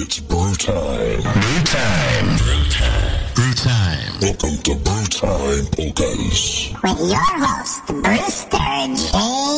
It's brew time. Brew time. Brew time. Brew time. Welcome to Brew Time Polkas. with your host, Brewster J.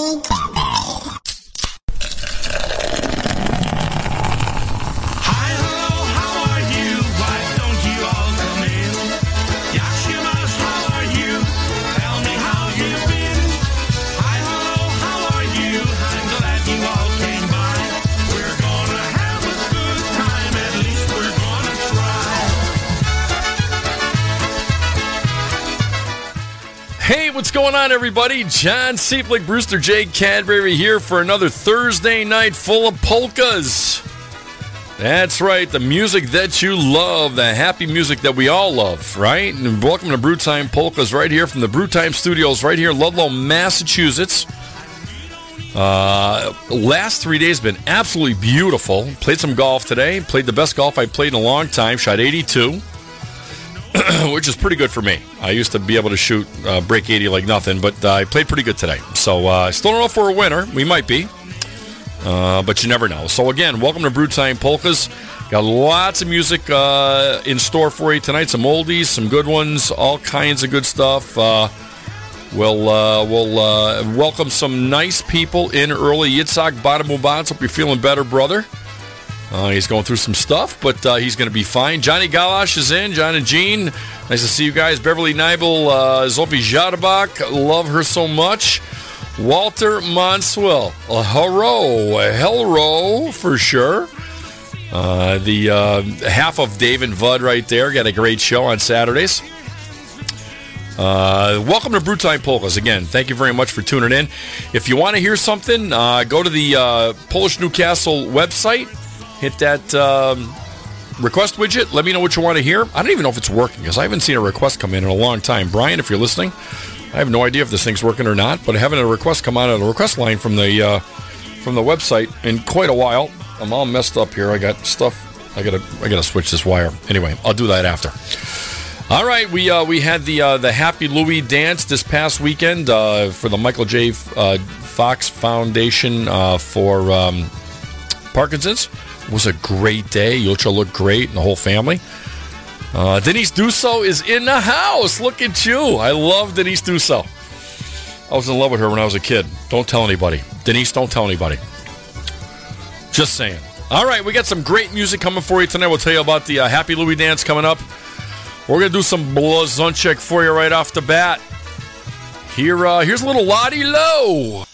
going on, everybody? John Cieplik, Brewster J. Cadbury here for another Thursday night full of polkas. That's right, the music that you love, the happy music that we all love, right? And welcome to Brewtime Polkas right here from the Brewtime Studios right here Ludlow, Massachusetts. Uh, last three days been absolutely beautiful. Played some golf today. Played the best golf I played in a long time. Shot 82 which is pretty good for me. I used to be able to shoot uh, break 80 like nothing, but uh, I played pretty good today. So uh, I still don't know if we're a winner. We might be, uh, but you never know. So again, welcome to Brewtime Polkas. Got lots of music uh, in store for you tonight. Some oldies, some good ones, all kinds of good stuff. We'll uh, we'll uh, welcome some nice people in early. Yitzhak Badamubans. Hope you're feeling better, brother. Uh, he's going through some stuff, but uh, he's going to be fine. Johnny Galash is in. John and Jean, nice to see you guys. Beverly Nibel, uh, Zofie Jadabak, love her so much. Walter Monswell, uh, hello, hello for sure. Uh, the uh, half of Dave and Vud right there got a great show on Saturdays. Uh, welcome to Brewtime Polkas. Again, thank you very much for tuning in. If you want to hear something, uh, go to the uh, Polish Newcastle website, hit that um, request widget. Let me know what you want to hear. I don't even know if it's working because I haven't seen a request come in in a long time. Brian, if you're listening, I have no idea if this thing's working or not, but having a request come out of the request line from the uh, from the website in quite a while. I'm all messed up here. I got stuff. I gotta I gotta switch this wire. Anyway, I'll do that after. All right, we uh, we had the uh, the Happy Louie dance this past weekend uh, for the Michael J. Uh, Fox Foundation uh, for um, Parkinson's. Was a great day. Yocha looked great, and the whole family. Uh, Denise Dusseault is in the house. Look at you. I love Denise Dusseault. I was in love with her when I was a kid. Don't tell anybody. Denise, don't tell anybody. Just saying. All right, we got some great music coming for you tonight. We'll tell you about the uh, Happy Louie dance coming up. We're gonna do some Blazonczyk for you right off the bat. Here, uh, here's a little Lottie Low.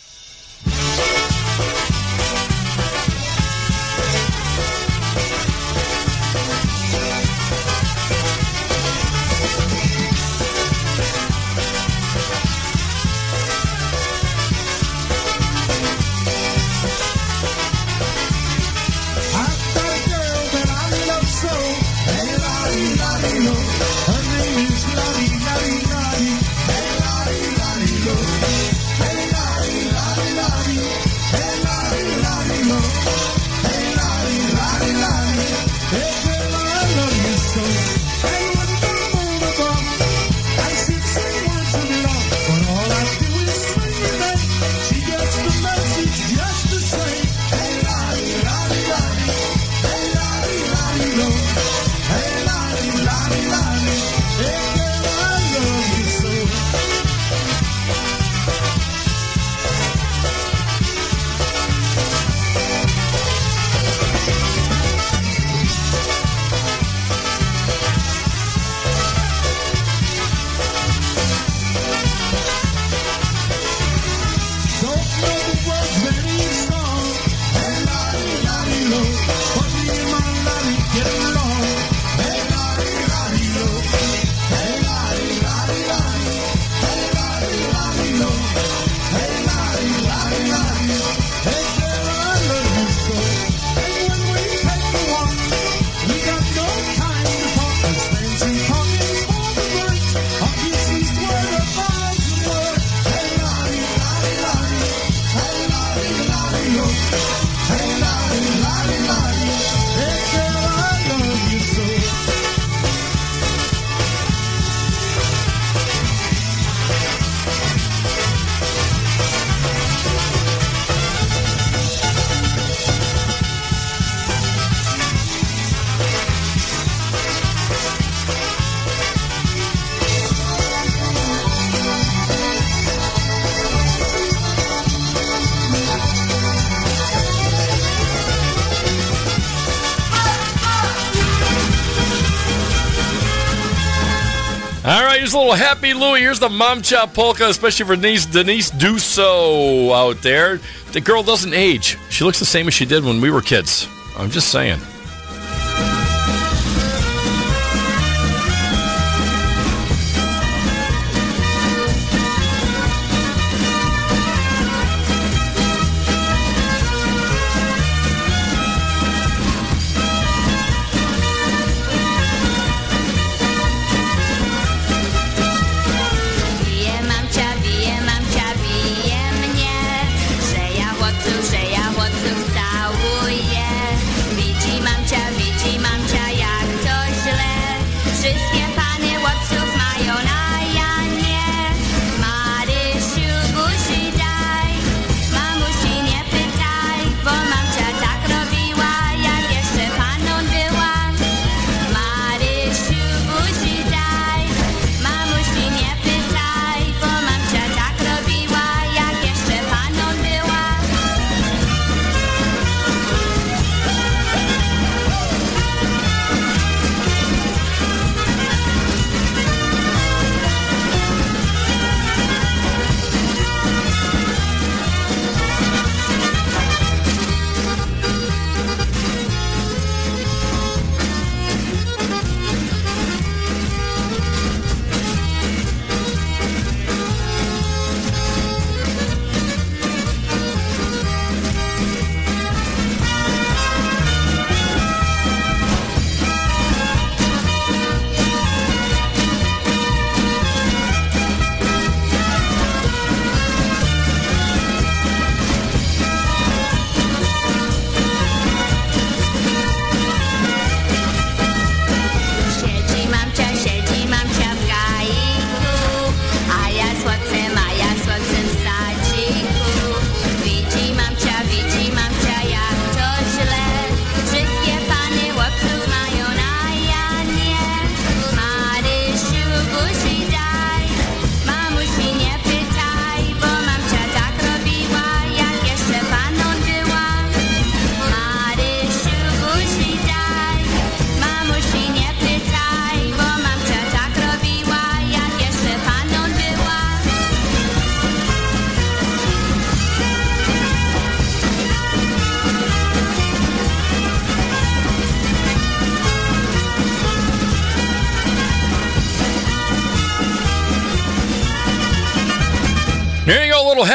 Little happy Louie. Here's the mom chop polka, especially for Denise Denise Dusseault out there. The girl doesn't age. She looks the same as she did when we were kids. I'm just saying.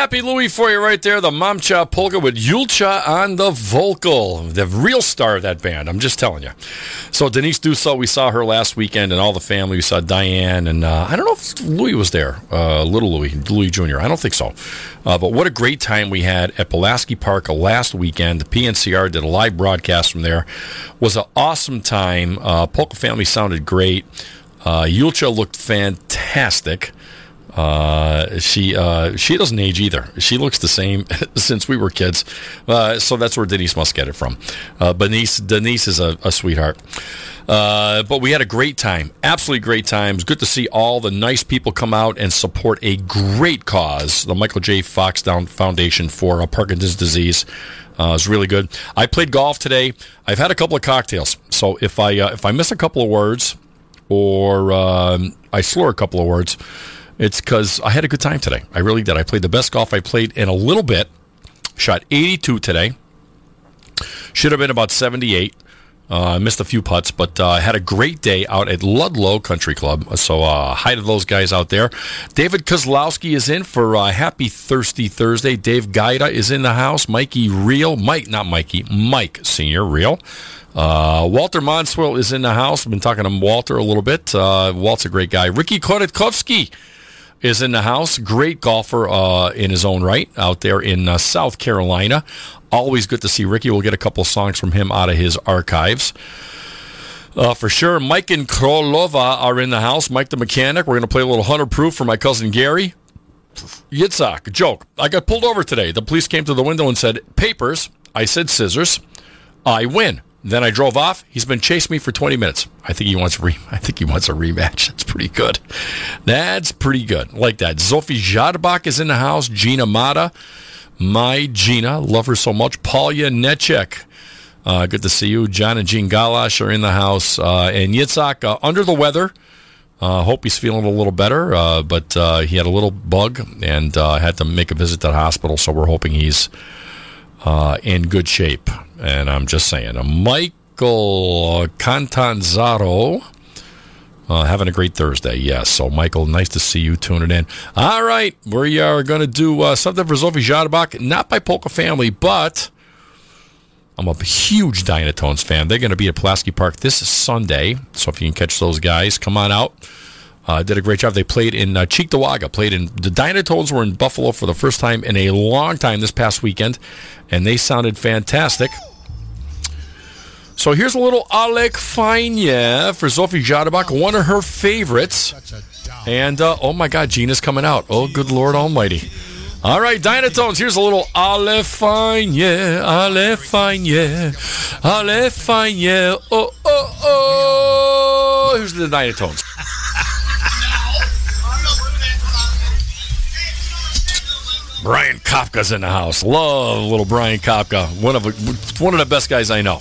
Happy Louie for you right there. The Mom Chop Polka with Yulcha on the vocal. The real star of that band, I'm just telling you. So Denise Dusseault, we saw her last weekend and all the family. We saw Diane and uh, I don't know if Louie was there, uh, little Louie, Louie Jr. I don't think so. Uh, but what a great time we had at Pulaski Park last weekend. The PNCR did a live broadcast from there. Was an awesome time. Uh, Polka family sounded great. Uh, Yulcha looked fantastic. Uh, she uh, she doesn't age either. She looks the same since we were kids. Uh, so that's where Denise must get it from. Uh, Denise Denise is a, a sweetheart. Uh, but we had a great time, absolutely great times. Good to see all the nice people come out and support a great cause, the Michael J. Fox Foundation for Parkinson's disease. Uh, it's really good. I played golf today. I've had a couple of cocktails, so if I uh, if I miss a couple of words or um, I slur a couple of words, it's because I had a good time today. I really did. I played the best golf I played in a little bit. Shot 82 today. Should have been about 78. Uh, I missed a few putts, but uh, I had a great day out at Ludlow Country Club. So, uh, hi to those guys out there. David Kozlowski is in for uh, Happy Thirsty Thursday. Dave Gaida is in the house. Mikey Real, Mike, not Mikey, Mike Senior Real. Uh, Walter Monswell is in the house. I've been talking to Walter a little bit. Uh, Walt's a great guy. Ricky Koretkovsky is in the house. Great golfer uh, in his own right out there in uh, South Carolina. Always good to see Ricky. We'll get a couple songs from him out of his archives. Uh, for sure, Mike and Krolova are in the house. Mike the mechanic. We're going to play a little Hunter Proof for my cousin Gary. Yitzhak, joke. I got pulled over today. The police came to the window and said, Papers. I said scissors. I win. Then I drove off. He's been chasing me for 20 minutes. I think he wants re- I think he wants a rematch. That's pretty good. That's pretty good. Like that. Sophie Jadbach is in the house. Gina Mata. My Gina. Love her so much. Paulia Netchek. Uh, good to see you. John and Jean Galash are in the house. Uh, and Yitzhak, uh, under the weather. Uh, hope he's feeling a little better, uh, but uh, he had a little bug and uh, had to make a visit to the hospital. So we're hoping he's in good shape. And I'm just saying, uh, Michael Cantanzaro. Uh, having a great Thursday, yes. So, Michael, nice to see you tuning in. All right, we are going to do uh, something for Sophie Jadabach, not by Polka Family, but I'm a huge Dynatones fan. They're going to be at Pulaski Park this Sunday. So, if you can catch those guys, come on out. Uh, did a great job. They played in uh, Cheektowaga, played in the Dynatones were in Buffalo for the first time in a long time this past weekend, and they sounded fantastic. So here's a little Alek Fine for Sophie Jadabach, one of her favorites. And uh, oh my God, Gina's coming out. Oh, good Lord Almighty. All right, Dynatones, here's a little Ale Fine, Ale Fine, Ale Fine, oh, oh, oh. Here's the Dynatones. Brian Kopka's in the house. Love little Brian Kopka. One of one of the best guys I know.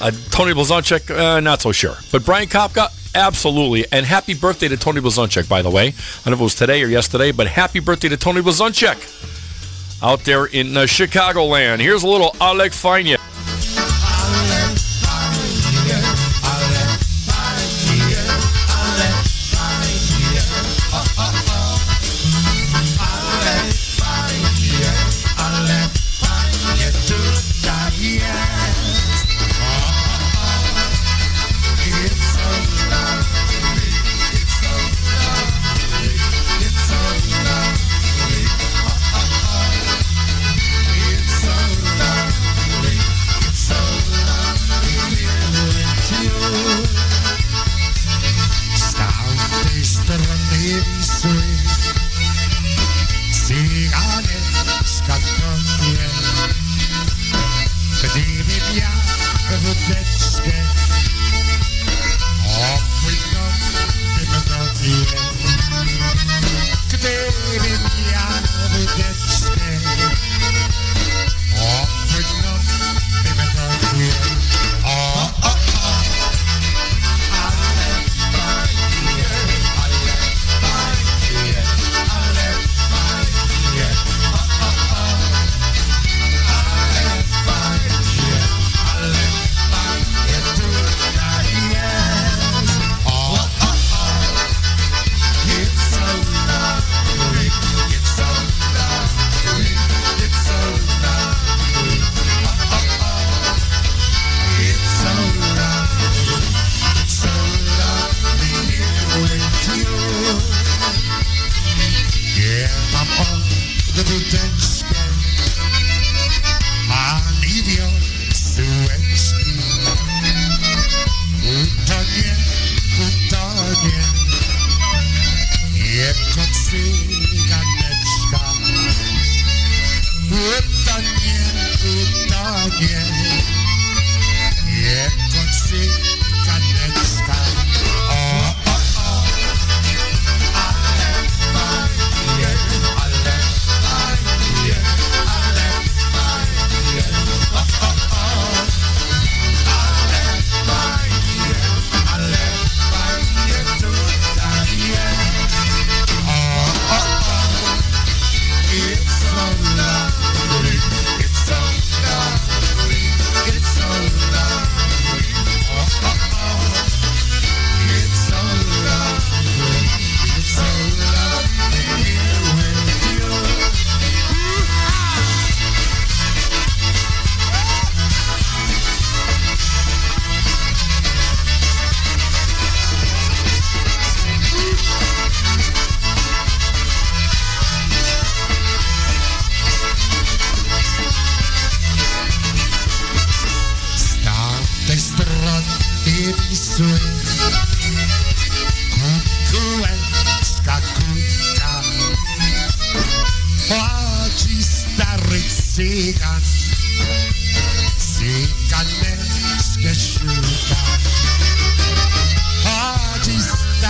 Uh, Tony Blazonczyk, uh, not so sure. But Brian Kopka, absolutely. And happy birthday to Tony Blazonczyk, by the way. I don't know if it was today or yesterday, but happy birthday to Tony Blazonczyk out there in uh, Chicagoland. Here's a little Alec Fine.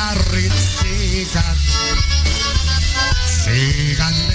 la red sigan, sigan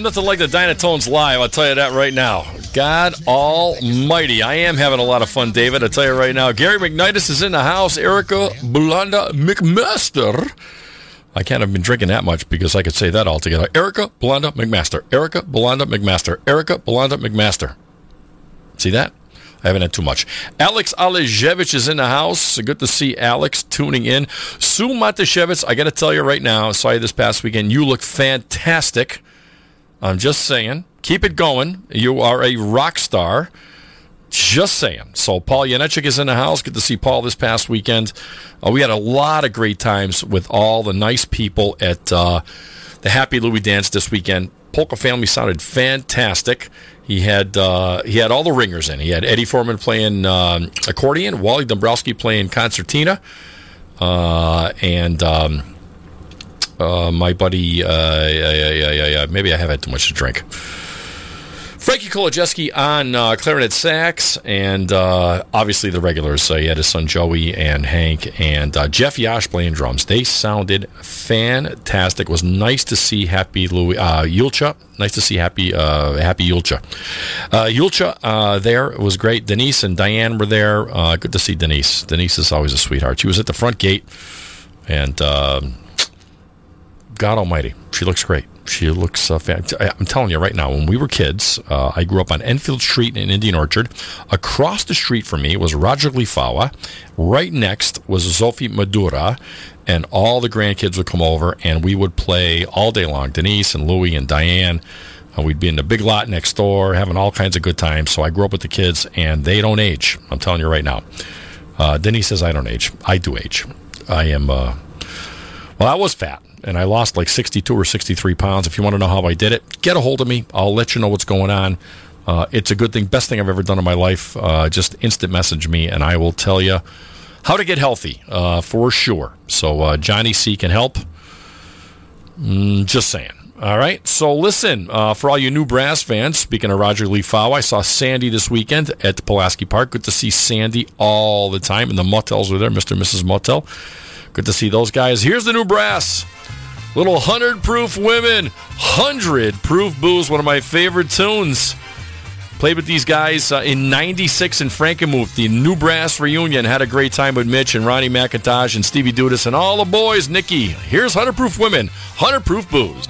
Damn, nothing like the Dynatones live. I'll tell you that right now. God Almighty, I am having a lot of fun, David. I'll tell you right now. Gary McNitus is in the house. Erica Blanda McMaster. I can't have been drinking that much because I could say that all together. Erica Blanda McMaster. Erica Blanda McMaster. Erica Blanda McMaster. See that? I haven't had too much. Alex Alejevich is in the house. Good to see Alex tuning in. Sue I got to tell you right now, I saw you this past weekend. You look fantastic. I'm just saying. Keep it going. You are a rock star. Just saying. So Paul Yanechik is in the house. Good to see Paul this past weekend. Uh, we had a lot of great times with all the nice people at uh, the Happy Louie dance this weekend. Polka family sounded fantastic. He had uh, he had all the ringers in. He had Eddie Forman playing um, accordion, Wally Dombrowski playing concertina, uh, and um, uh, my buddy. Uh, yeah, yeah, yeah, yeah. Maybe I have had too much to drink. Frankie Kolodziejski on uh, clarinet sax, and uh, obviously the regulars. He had his son Joey and Hank and uh, Jeff Yash playing drums. They sounded fantastic. It was nice to see Happy Louis Yulcha. Nice to see Happy Happy Yulcha. Yulcha there was great. Denise and Diane were there. Good to see Denise. Denise is always a sweetheart. She was at the front gate, and um God Almighty, she looks great. She looks uh, I'm telling you right now, when we were kids, uh, I grew up on Enfield Street in Indian Orchard. Across the street from me was Roger Glifawa. Right next was Zofie Madura, and all the grandkids would come over, and we would play all day long. Denise and Louie and Diane. Uh, we'd be in the big lot next door, having all kinds of good times. So I grew up with the kids, and they don't age. I'm telling you right now. Uh, Denise says I don't age. I do age. I am. Uh, well, I was fat, and I lost like 62 or 63 pounds. If you want to know how I did it, get a hold of me. I'll let you know what's going on. Uh, it's a good thing, best thing I've ever done in my life. Uh, just instant message me, and I will tell you how to get healthy uh, for sure. So uh, Johnny C can help. Mm, just saying. All right. So listen, uh, for all you new brass fans, speaking of Roger Lee Fow, I saw Sandy this weekend at Pulaski Park. Good to see Sandy all the time, and the Mottels were there, Mr. and Mrs. Mottel. Good to see those guys. Here's the new brass. Little 100 proof women, 100 proof booze, one of my favorite tunes. Played with these guys uh, in 96 in Frankenmuth. The New Brass reunion. Had a great time with Mitch and Ronnie McIntosh and Stevie Dudas and all the boys. Nikki, here's 100 proof women, 100 proof booze.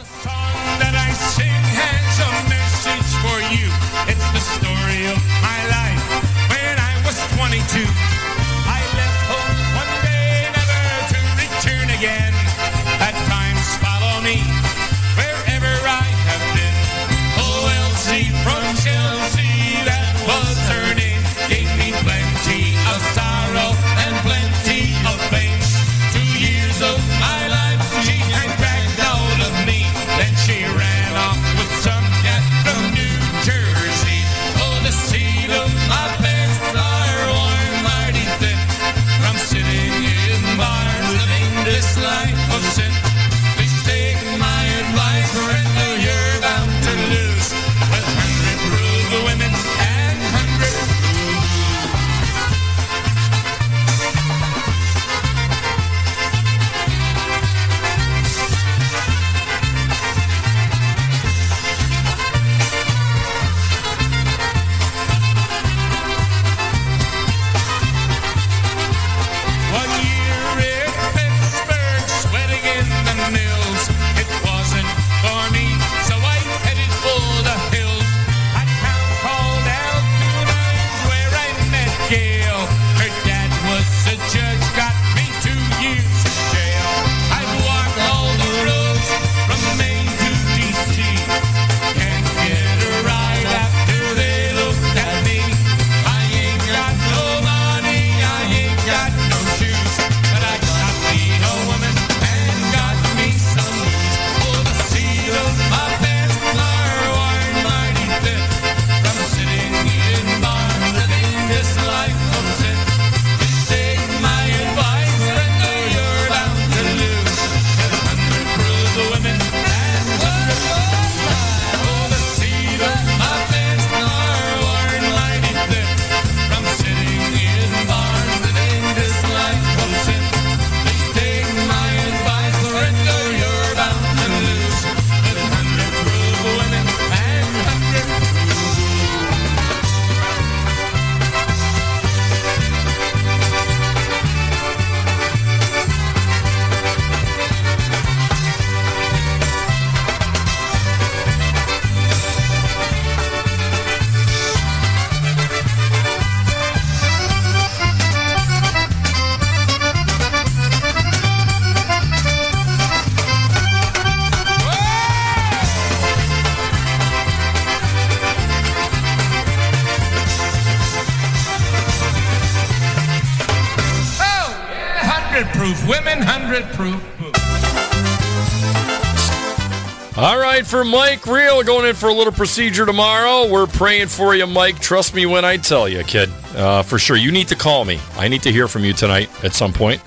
Mike Real going in for a little procedure tomorrow. We're praying for you, Mike. Trust me when I tell you, kid. Uh, for sure. You need to call me. I need to hear from you tonight at some point.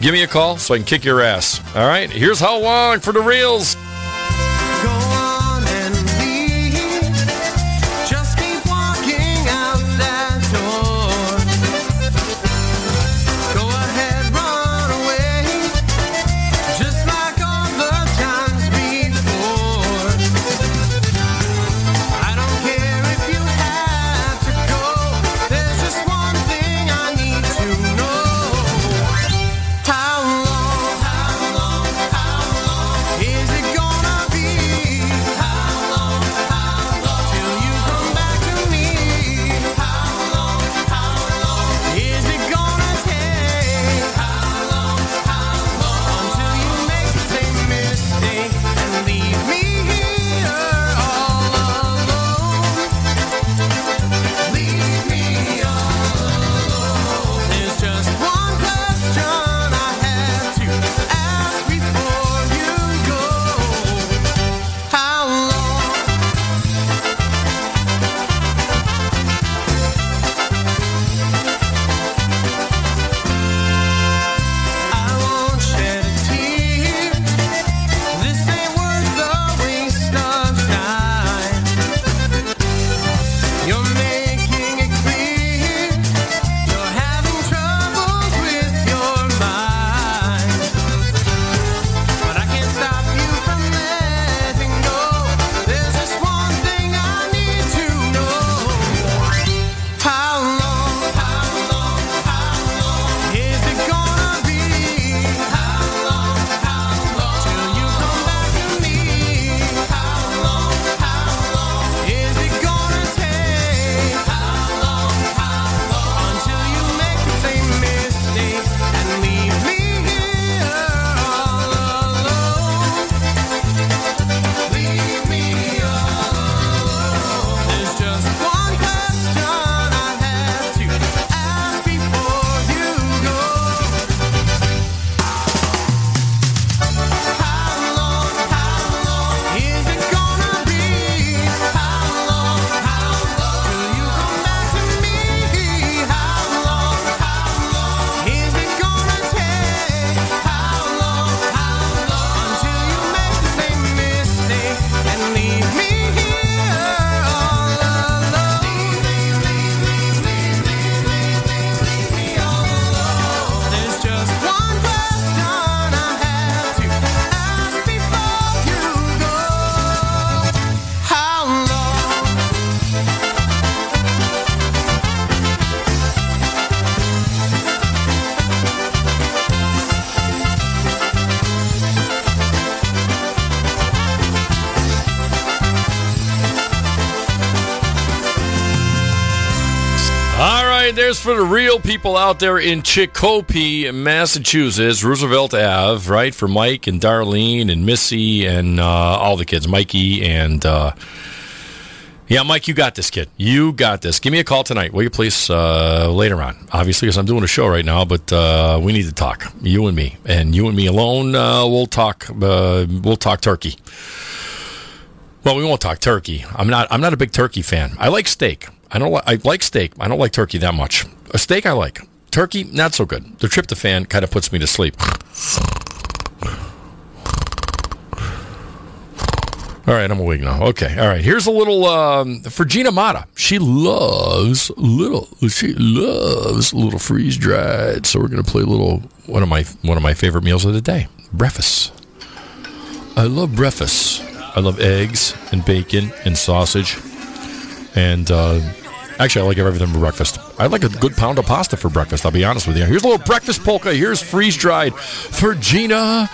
Give me a call so I can kick your ass. All right, here's how long for the reels. Right, there's for the real people out there in Chicopee, Massachusetts, Roosevelt Ave, right? For Mike and Darlene and Missy and uh, all the kids, Mikey and. Uh, yeah, Mike, you got this, kid. You got this. Give me a call tonight, will you please? Uh, later on, obviously, because I'm doing a show right now, but uh, we need to talk, you and me, and you and me alone. Uh, we'll talk. Uh, we'll talk turkey. Well, we won't talk turkey. I'm not. I'm not a big turkey fan. I like steak. I don't. Li- I like steak. I don't like turkey that much. A steak I like. Turkey not so good. The tryptophan kind of puts me to sleep. All right, I'm awake now. Okay, all right. Here's a little um, for Gina Mata. She loves little. She loves little freeze dried. So we're gonna play a little one of my one of my favorite meals of the day. Breakfast. I love breakfast. I love eggs and bacon and sausage, and uh, actually I like everything for breakfast. I like a good pound of pasta for breakfast. I'll be honest with you. Here's a little breakfast polka. Here's freeze dried for Gina.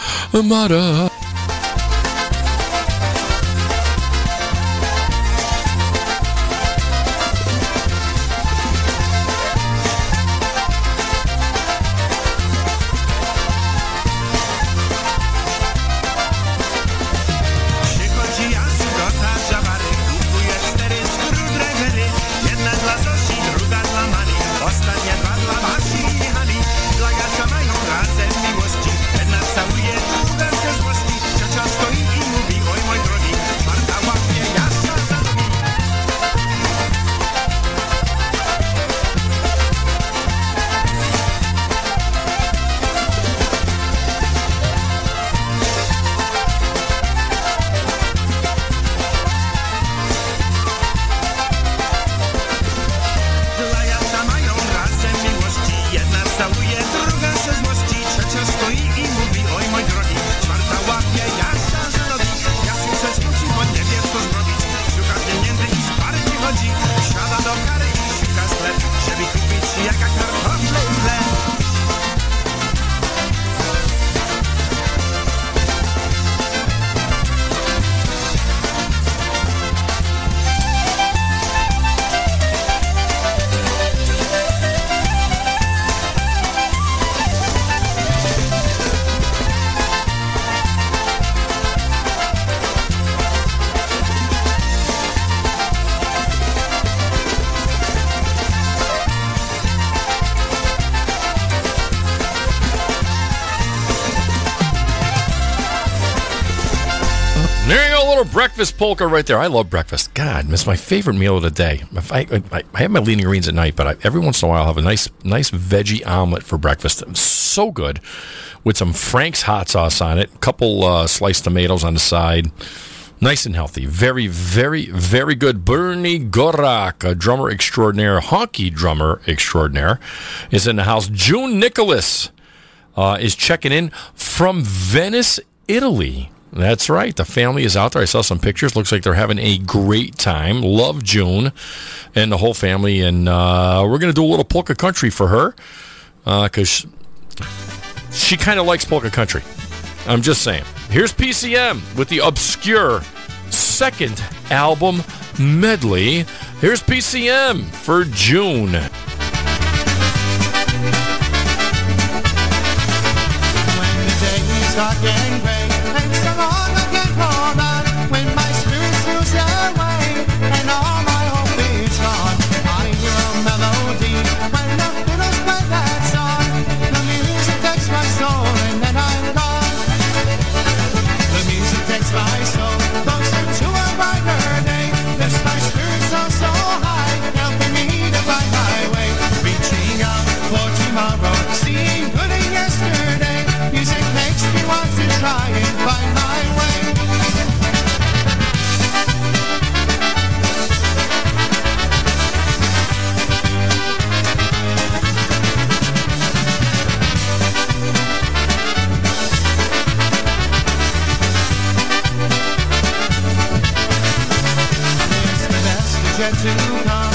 breakfast polka right there. I love breakfast. God, it's my favorite meal of the day. I, I, I have my lean greens at night, but I, every once in a while I'll have a nice, nice veggie omelet for breakfast. So good with some Frank's hot sauce on it, a couple uh, sliced tomatoes on the side. Nice and healthy. Very, very, very good. Bernie Gorak, a drummer extraordinaire, honky drummer extraordinaire, is in the house. June Nicholas uh, is checking in from Venice, Italy. That's right. The family is out there. I saw some pictures. Looks like they're having a great time. Love June and the whole family. And uh, we're going to do a little polka country for her because uh, she, kind of likes polka country. I'm just saying. Here's PCM with the obscure second album medley. Here's PCM for June. When the days are getting. Thanks a lot. to come.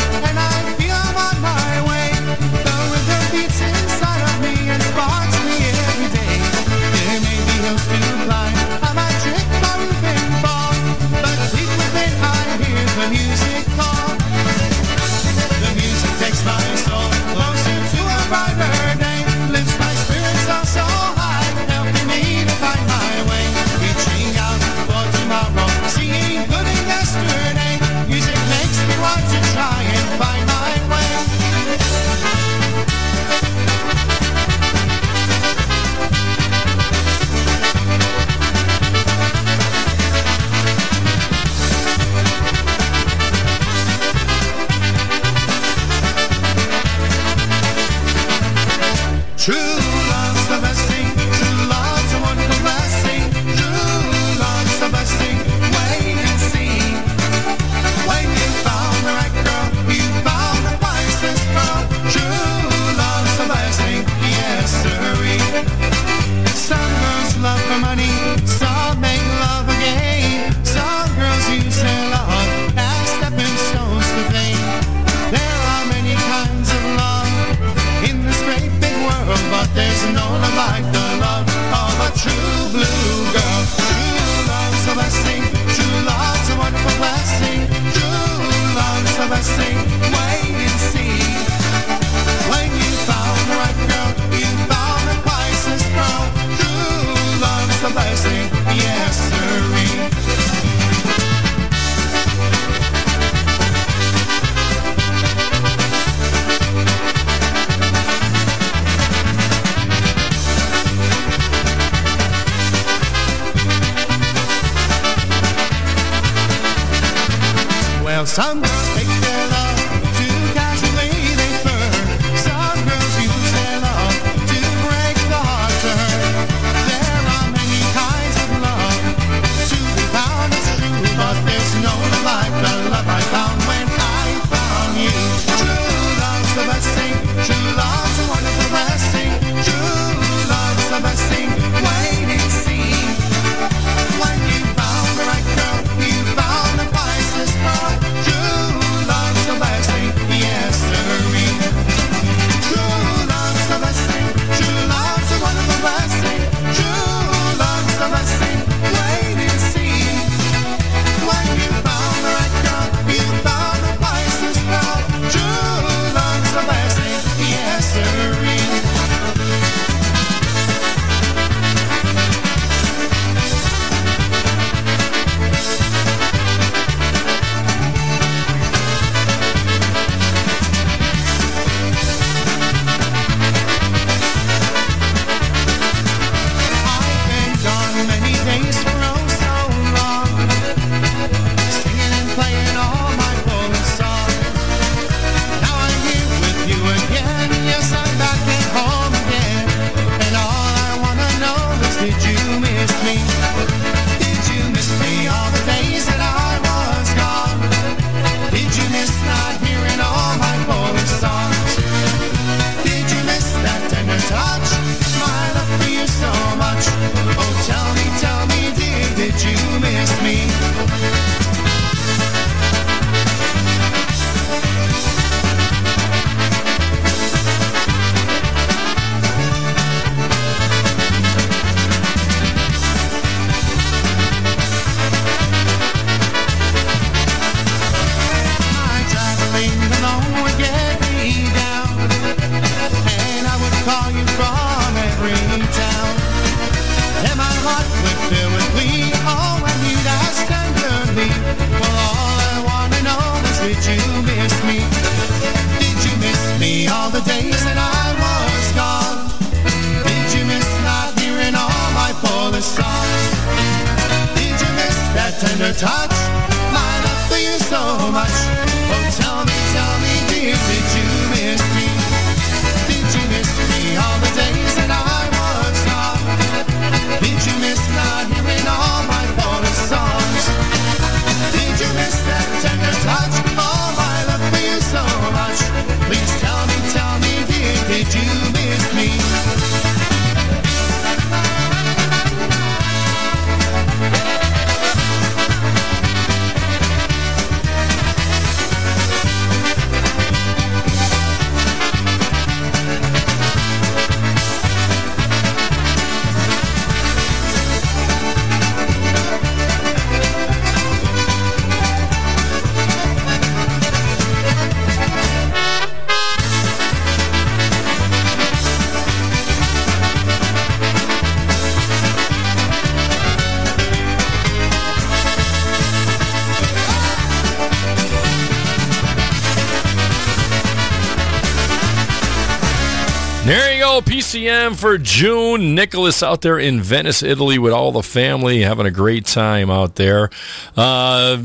PCM for June. Nicholas out there in Venice, Italy, with all the family, having a great time out there. Uh,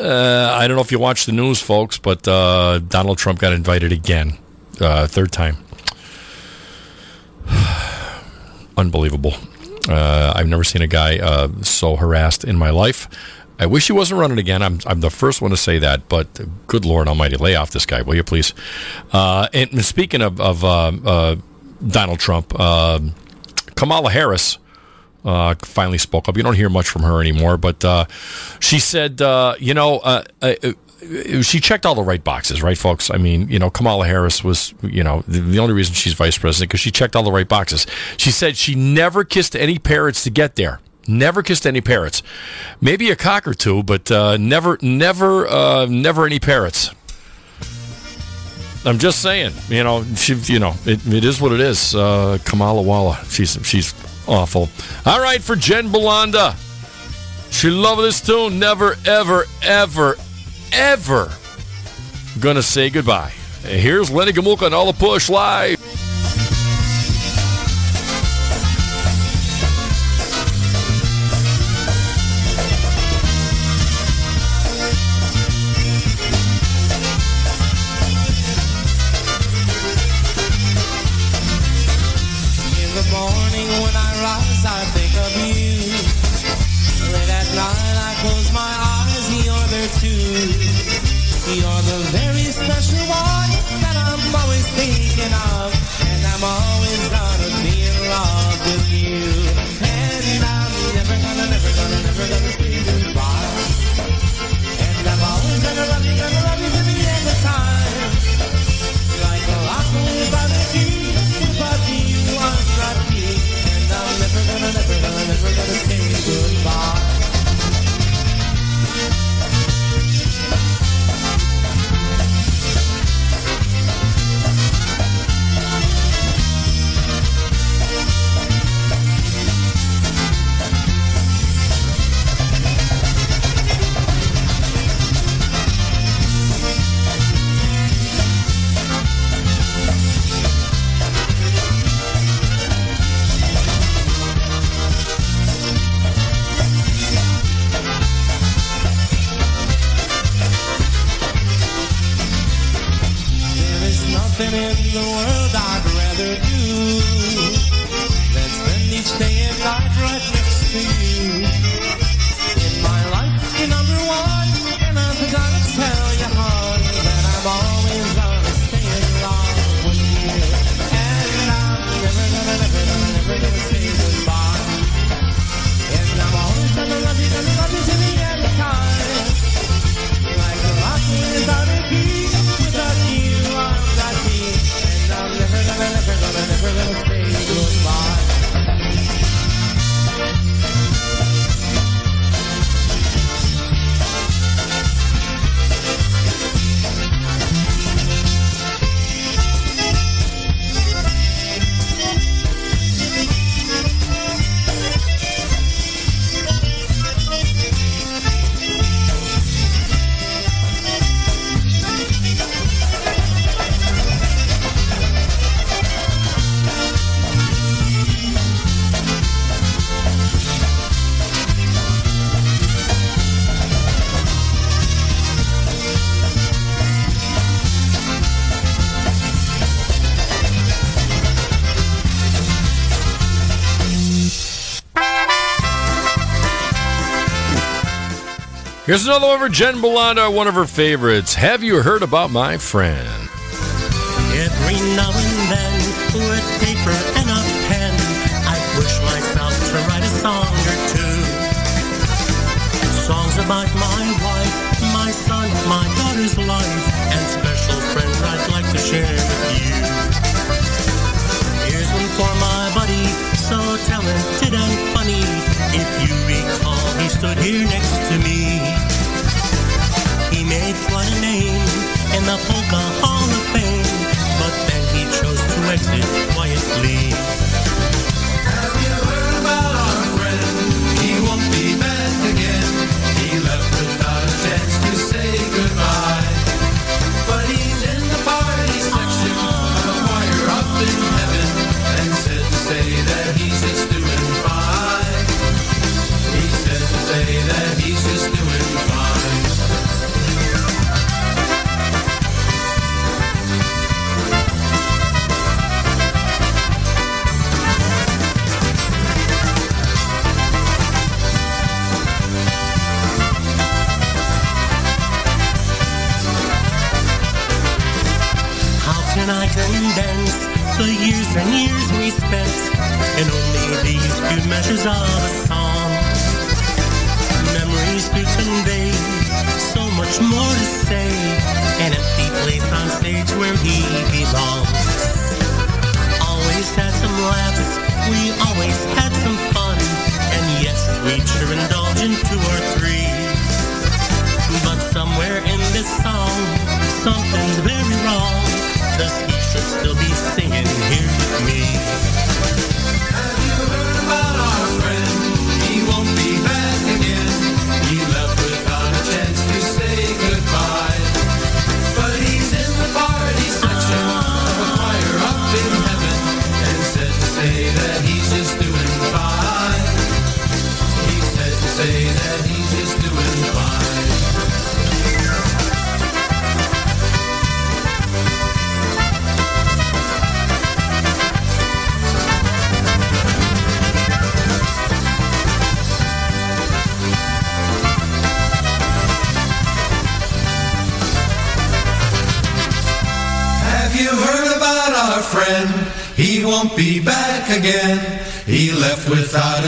uh, I don't know if you watch the news, folks, but uh, Donald Trump got invited again, uh, third time. Unbelievable. Uh, I've never seen a guy uh, so harassed in my life. I wish he wasn't running again. I'm, I'm the first one to say that, but good Lord Almighty, lay off this guy, will you please? Uh, and speaking of, of uh, uh, Donald Trump, uh, Kamala Harris uh, finally spoke up. You don't hear much from her anymore, but uh, she said, uh, you know, uh, uh, she checked all the right boxes, right, folks? I mean, you know, Kamala Harris was, you know, the, the only reason she's vice president because she checked all the right boxes. She said she never kissed any parrots to get there. Never kissed any parrots. Maybe a cock or two, but never, never, never any parrots. I'm just saying, you know, she, you know, it, it is what it is. Uh, Kamala Walla, she's she's awful. All right, for Jen Belanda, she love this tune. Never, ever, ever, ever gonna say goodbye. Here's Lenny Gomulka and all the push live. Here's another one for Jen Belanda, one of her favorites. Have you heard about my friend? Every now and then, with paper and a pen, I push myself to write a song or two. Songs about my wife, my son, my daughter's life, and special friends I'd like to share with you. Here's one for my buddy, so talented and funny. If you recall, he stood here next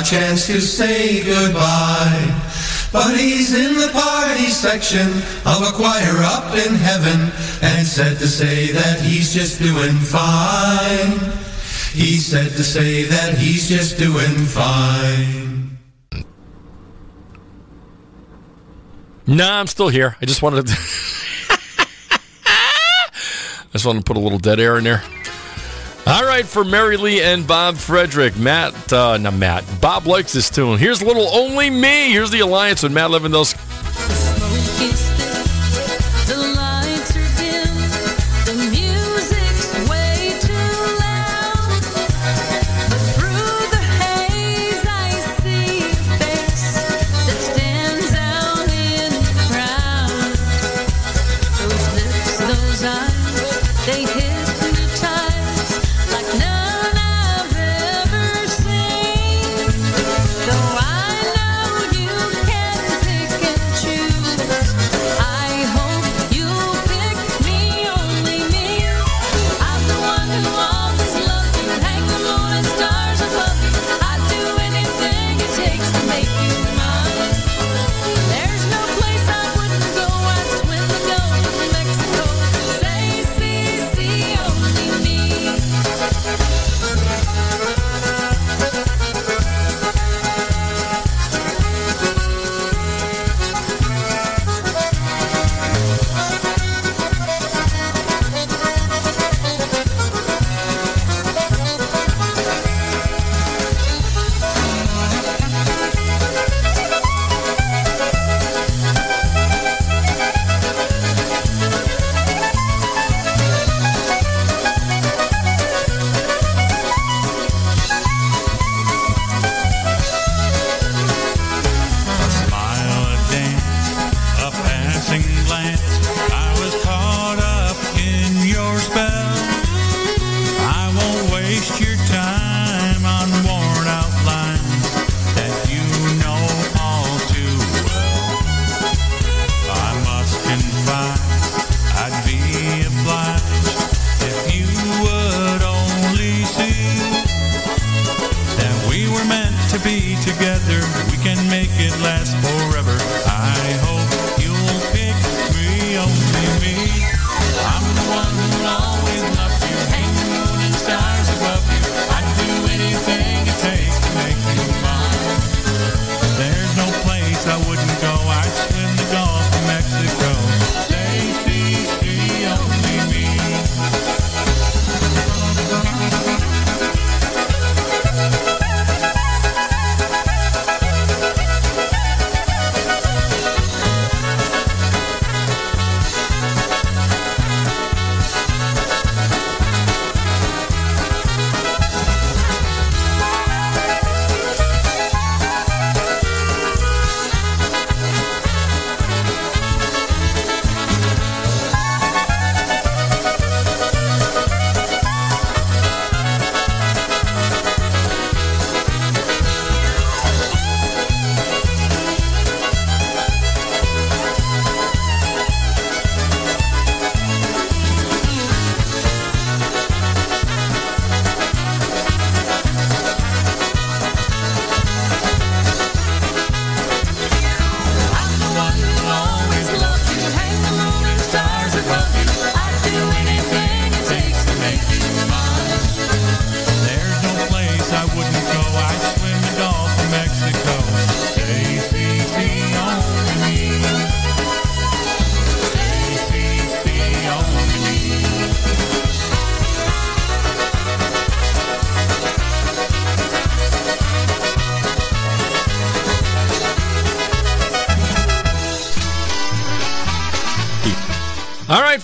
chance to say goodbye. But he's in the party section of a choir up in heaven, and said to say that he's just doing fine. He said to say that he's just doing fine. Nah, I'm still here. I just wanted to. I just wanted to put a little dead air in there. All right, for Mary Lee and Bob Frederick, Matt, uh, not Matt, Bob likes this tune. Here's a little Only Me. Here's the alliance with Matt Levin Lewandowski.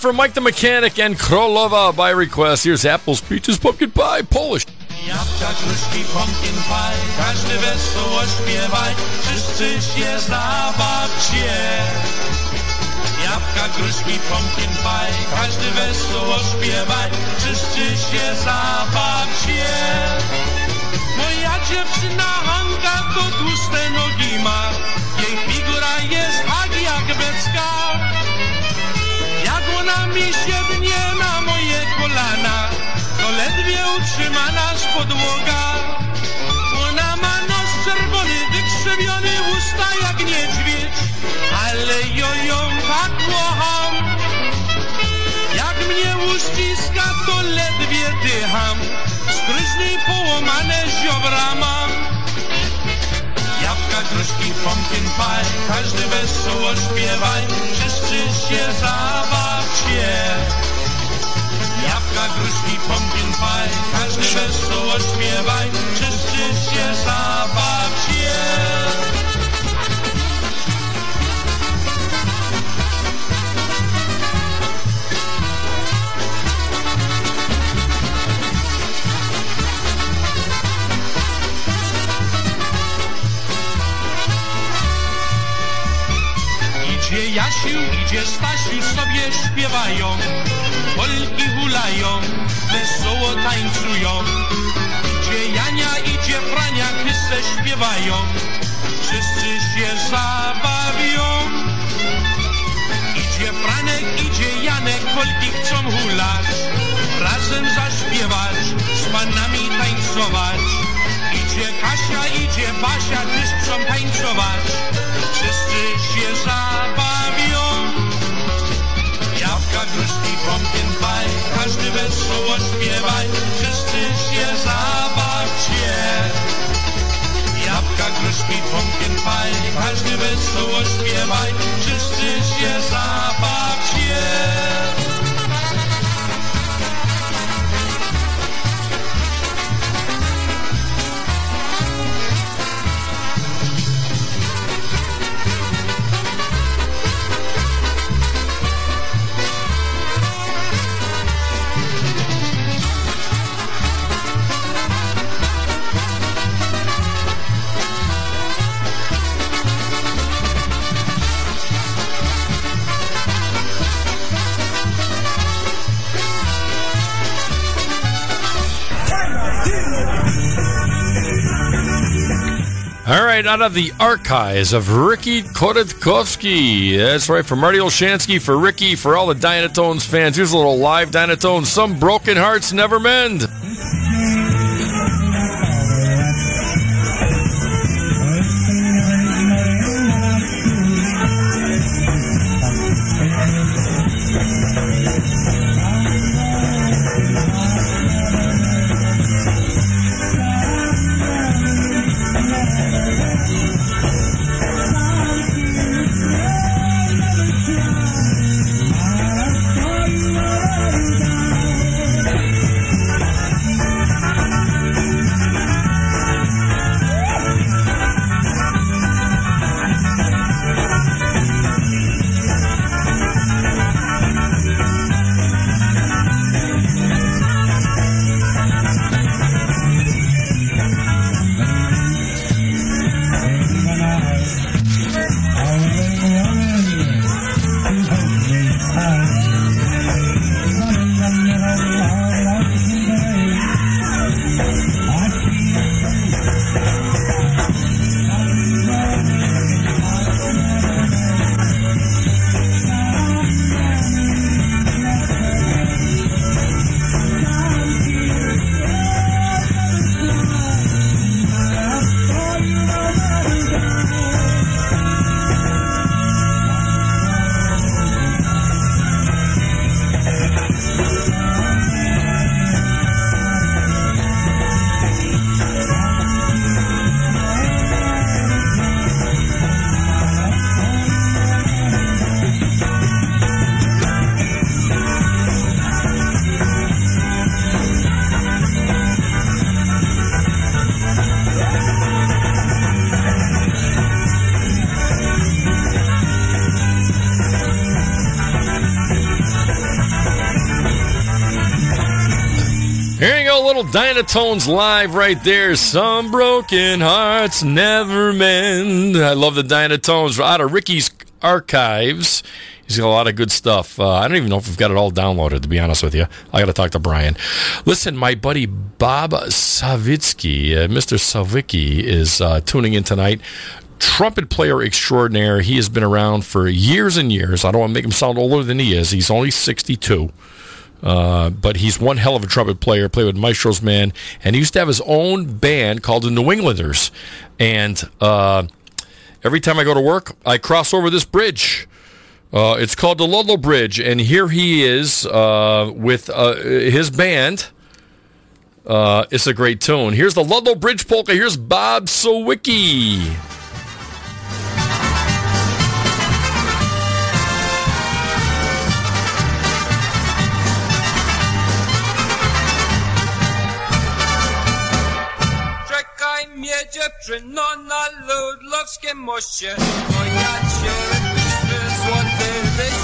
From Mike the Mechanic and Krolova by request, here's apples, peaches, pumpkin pie, Polish. Pumpkin pie. Jabłka, gruszki, pumpkin pie, każdy wesoło śpiewaj, wszyscy się zabawcie. Moja dziewczyna Hanka to tłuste nogi ma, jej figura jest tak jak becka. Ona mi siednie na moje kolana, to ledwie utrzyma nas podłoga. Ona ma nos czerwony, wykrzywiony, usta jak niedźwiedź, ale jo ją tak kocham. Jak mnie uściska, to ledwie dycham, skryźny i połamane ziobra mam. Gruszki, pumpkin pie, każdy wesoło śpiewaj, wszyscy się zabawcie. Jabłka, gruszki, pumpkin pie, każdy wesoło śpiewaj, wszyscy się zabawcie. Jasiu, idzie Stasiu, sobie śpiewają, Polki hulają, wesoło tańcują. Idzie Jania, idzie Frania, kysę śpiewają, wszyscy się zabawią. Idzie Franek, idzie Janek, Polki chcą hulać, razem zaśpiewać, z panami tańcować. Idzie Kasia, idzie Basia, też chcą tańcować, wszyscy się zabawią. Gruszki, pumpkin pie, każdy wesoło śpiewaj, wszyscy się zabawcie. Jabłka, gruszki, pumpkin pie, każdy wesoło śpiewaj, wszyscy się zabawcie. All right, out of the archives of Ricky Kodotkovsky. That's right, for Marty Olshansky, for Ricky, for all the Dynatones fans. Here's a little live Dynatones. Some broken hearts never mend. Dynatones live right there. Some broken hearts never mend. I love the Dynatones out of Ricky's archives. He's got a lot of good stuff. Uh, I don't even know if we've got it all downloaded, to be honest with you. I got to talk to Brian. Listen, my buddy Bob Savitsky, uh, Mr. Savicki, is uh, tuning in tonight. Trumpet player extraordinaire. He has been around for years and years. I don't want to make him sound older than he is. He's only 62. Uh, but he's one hell of a trumpet player. Played with Maestro's Men, and he used to have his own band called the New Englanders. And uh, every time I go to work, I cross over this bridge. Uh, it's called the Ludlow Bridge, and here he is uh, with uh, his band. It's a great tune. Here's the Ludlow Bridge polka. Here's Bob Sawicki. Mnie dziewczyno na ludlowskim moście No ja cię złoty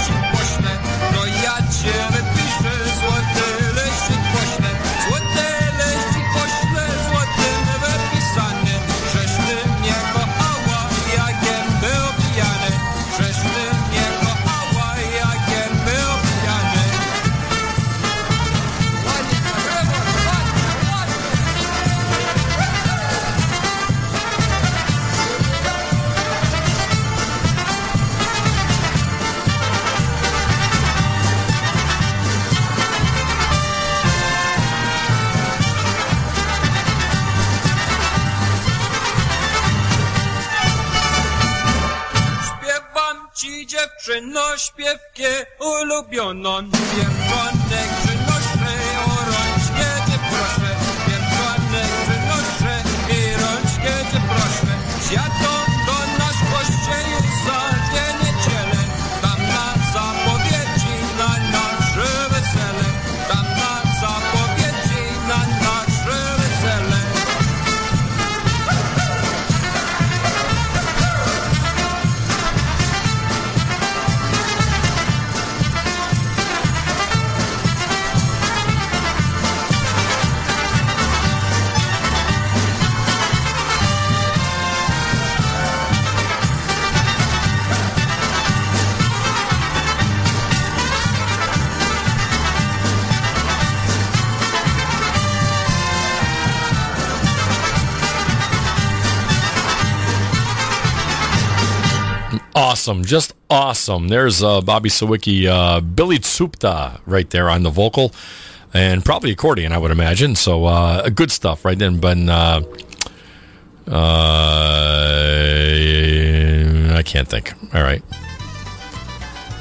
dziewczyno śpiewkie ulubioną Piemczonek Awesome, just awesome. There's uh, Bobby Sawicki, uh, Billy Tsupta right there on the vocal, and probably accordion, I would imagine. So uh, good stuff right then. But uh, uh, I can't think. All right.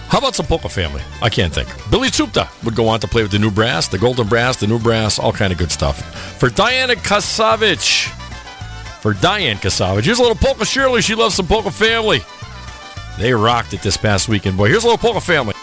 How about some Polka Family? I can't think. Billy Tsupta would go on to play with the new brass, the golden brass, the new brass, all kind of good stuff. For Diana Kasavich, for Diane Kasavich, here's a little Polka Shirley. She loves some Polka Family. They rocked it this past weekend, boy. Here's a little Polka Family.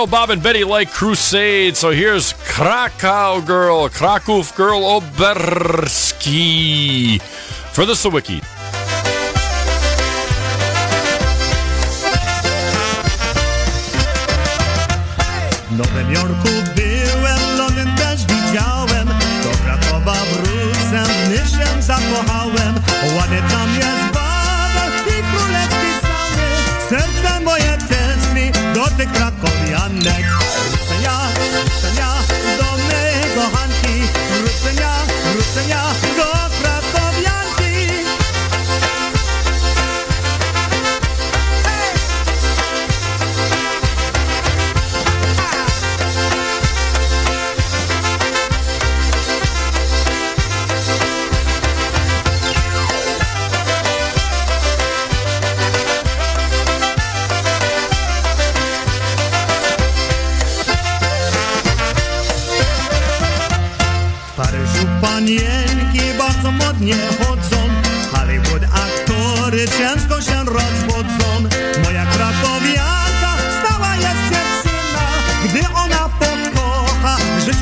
know Bob and Betty like Crusade, so here's Krakow Girl, Kraków Girl Oberski for the Sawiki.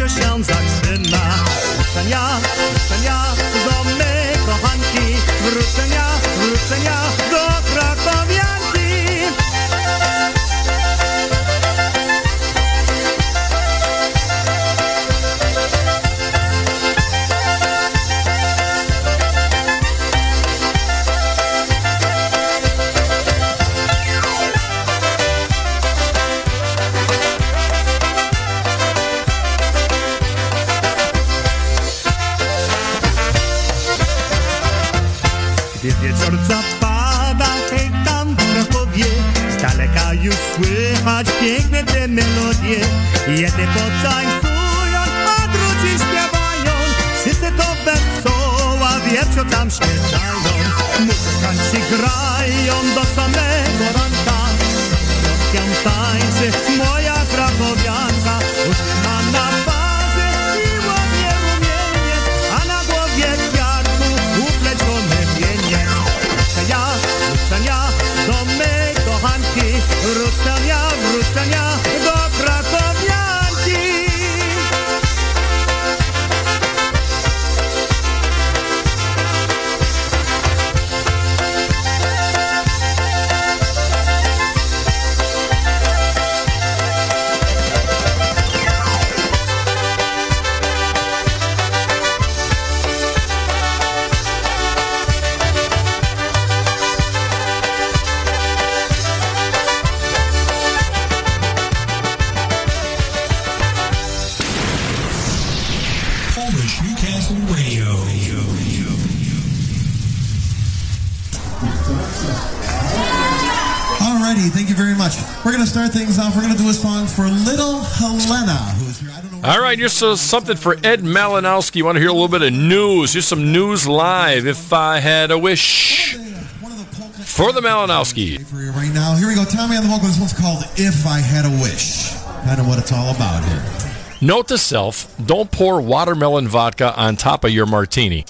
się zaczyna. Wrócenia, wrócenia do mej kochanki, wrócenia, wrócenia do Krakowa. off, we're going to do a song for Little Helena, who's here. I don't know All right, here's so, something for Ed Malinowski. You want to hear a little bit of news? Here's some news live. If I had a wish for the Malinowski. Right now, here we go. Tommy on the vocal. This one's called "If I Had a Wish." Kind of what it's all about here. Note to self: Don't pour watermelon vodka on top of your martini.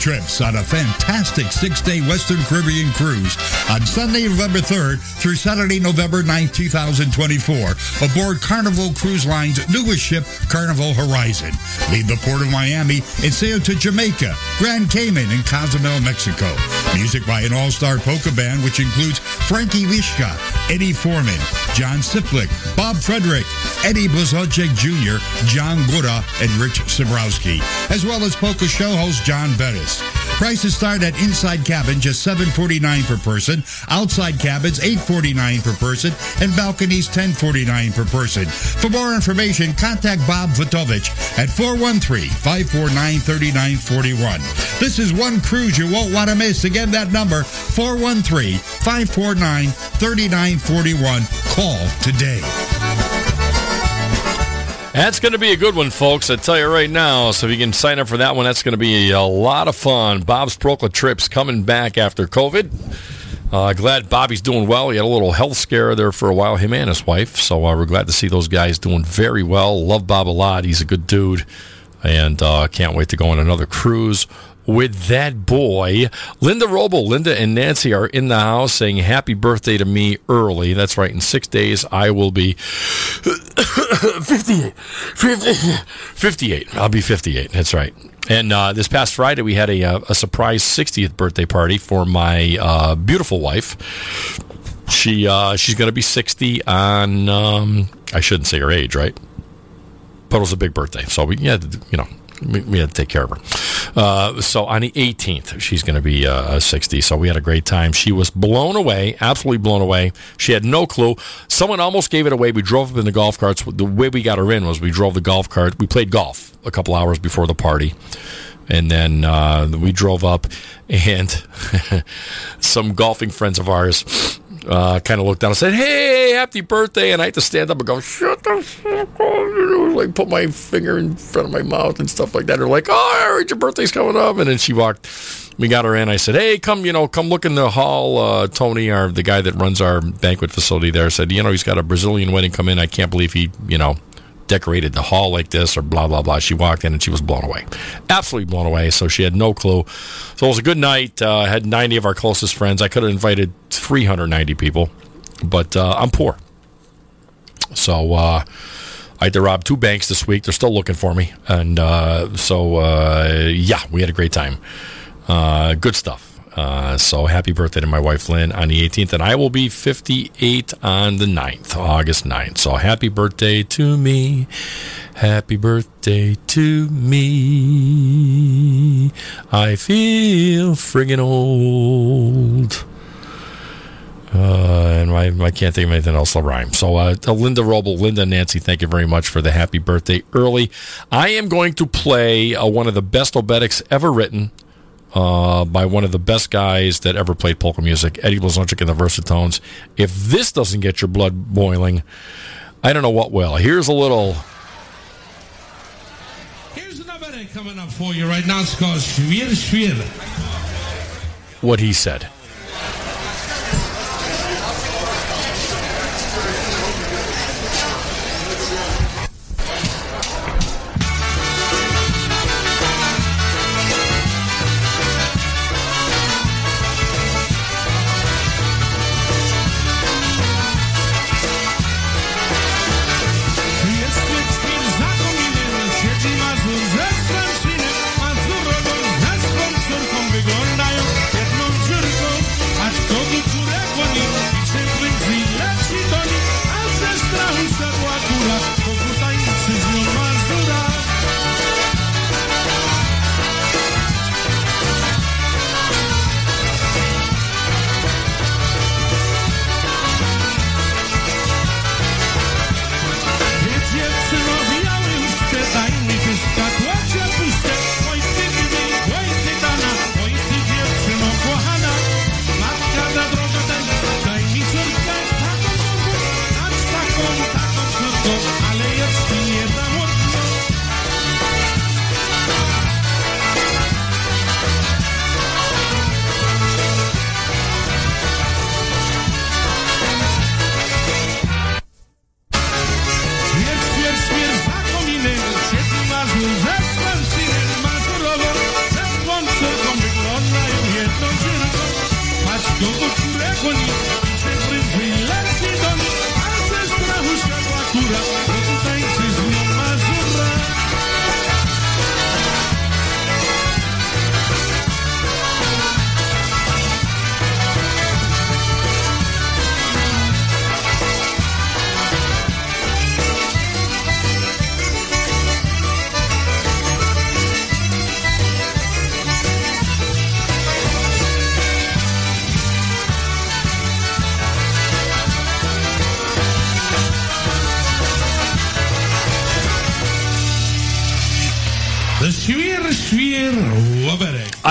Trips on a fantastic six-day Western Caribbean cruise on Sunday, November 3rd through Saturday, November 9th, 2024 aboard Carnival Cruise Line's newest ship, Carnival Horizon. Leave the port of Miami and sail to Jamaica, Grand Cayman, and Cozumel, Mexico. Music by an all-star polka band which includes Frankie Vishka, Eddie Forman, John Cieplik, Bob Frederick, Eddie Blazonczyk Jr., John Gura, and Rich Sabrowski, as well as polka show host John Bettis. Prices start at inside cabin just $7.49 per person, outside cabins $8.49 per person, and balconies $10.49 per person. For more information, contact Bob Vitovich at 413-549-3941. This is one cruise you won't want to miss. Again, that number, 413-549-3941. Call today. That's going to be a good one, folks. I tell you right now. So if you can sign up for that one, that's going to be a lot of fun. Bob's Polka Trips coming back after COVID. Uh, glad Bobby's doing well. He had a little health scare there for a while, him and his wife. So uh, we're glad to see those guys doing very well. Love Bob a lot. He's a good dude. And uh, can't wait to go on another cruise with that boy. Linda Roble, Linda and Nancy are in the house saying happy birthday to me early. That's right. In six days, I will be 58. 58. I'll be 58. That's right. And uh, this past Friday, we had a, uh, a surprise 60th birthday party for my uh, beautiful wife. She uh, she's going to be 60 on. Um, I shouldn't say her age, right? But it was a big birthday, so we to, you know we, had to take care of her. Uh, so on the 18th, she's going to be uh, 60. So we had a great time. She was blown away, absolutely blown away. She had no clue. Someone almost gave it away. We drove up in the golf carts. The way we got her in was we drove the golf cart. We played golf a couple hours before the party. And then uh, we drove up, and some golfing friends of ours uh, kind of looked down and said, "Hey, happy birthday!" And I had to stand up and go, "Shut the fuck up!" Like put my finger in front of my mouth and stuff like that. They're like, "Oh, I heard your birthday's coming up," and then she walked. We got her in. I said, "Hey, come, you know, come look in the hall." Uh, Tony, our the guy that runs our banquet facility there, said, "You know, he's got a Brazilian wedding come in. I can't believe he, you know." decorated the hall like this or blah blah blah she walked in and she was blown away absolutely blown away so she had no clue so it was a good night uh, had 90 of our closest friends i could have invited 390 people but uh, i'm poor so uh, I had to rob two banks this week. They're still looking for me, and uh, so uh, yeah, we had a great time. Uh, good stuff. Uh, so happy birthday to my wife Lynn on the 18th, and I will be 58 on the 9th, August 9th. So happy birthday to me. Happy birthday to me. I feel friggin' old. Uh, and I, I can't think of anything else to rhyme. So, uh, Linda Roble, Linda Nancy, thank you very much for the happy birthday early. I am going to play uh, one of the best obetics ever written uh, by one of the best guys that ever played polka music, Eddie Blazonczyk and the Versatones. If this doesn't get your blood boiling, I don't know what will. Here's a little. Here's another thing coming up for you right now. It's called Schwier Schwier. what he said.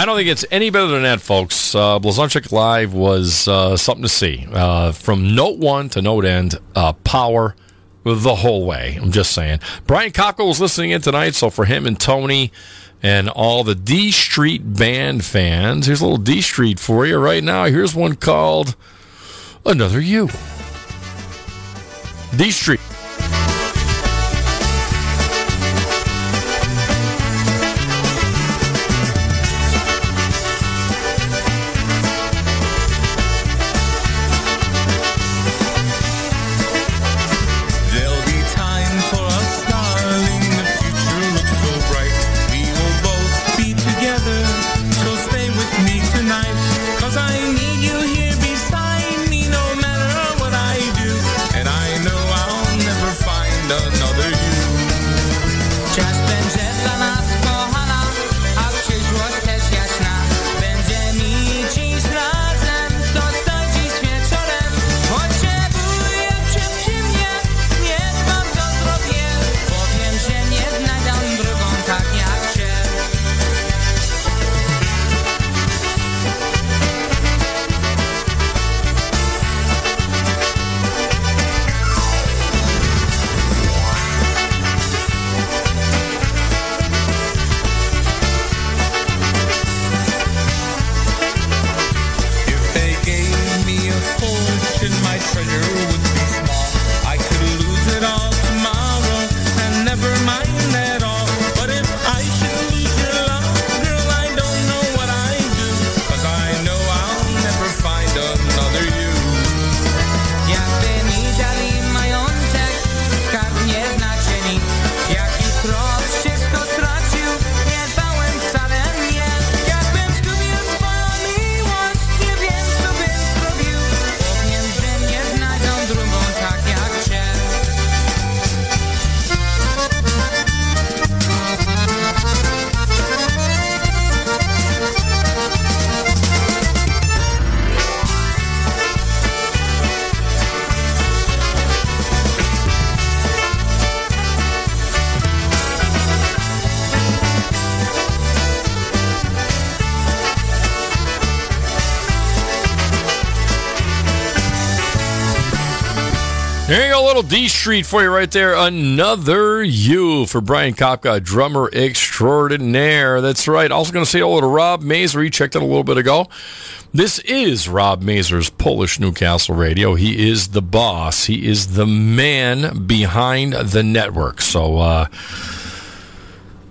Don't think it's any better than that, folks. Uh, Blazonczyk Live was uh, something to see. Uh, from note one to note end, uh, power the whole way. I'm just saying. Brian Cockle was listening in tonight, so for him and Tony and all the D Street Band fans, here's a little D Street for you right now. Here's one called Another You. D Street. Street for you right there. Another you for Brian Kopka, drummer extraordinaire. That's right. Also going to say hello to Rob Mazer. He checked in a little bit ago. This is Rob Mazer's Polish Newcastle Radio. He is the boss. He is the man behind the network. So, uh,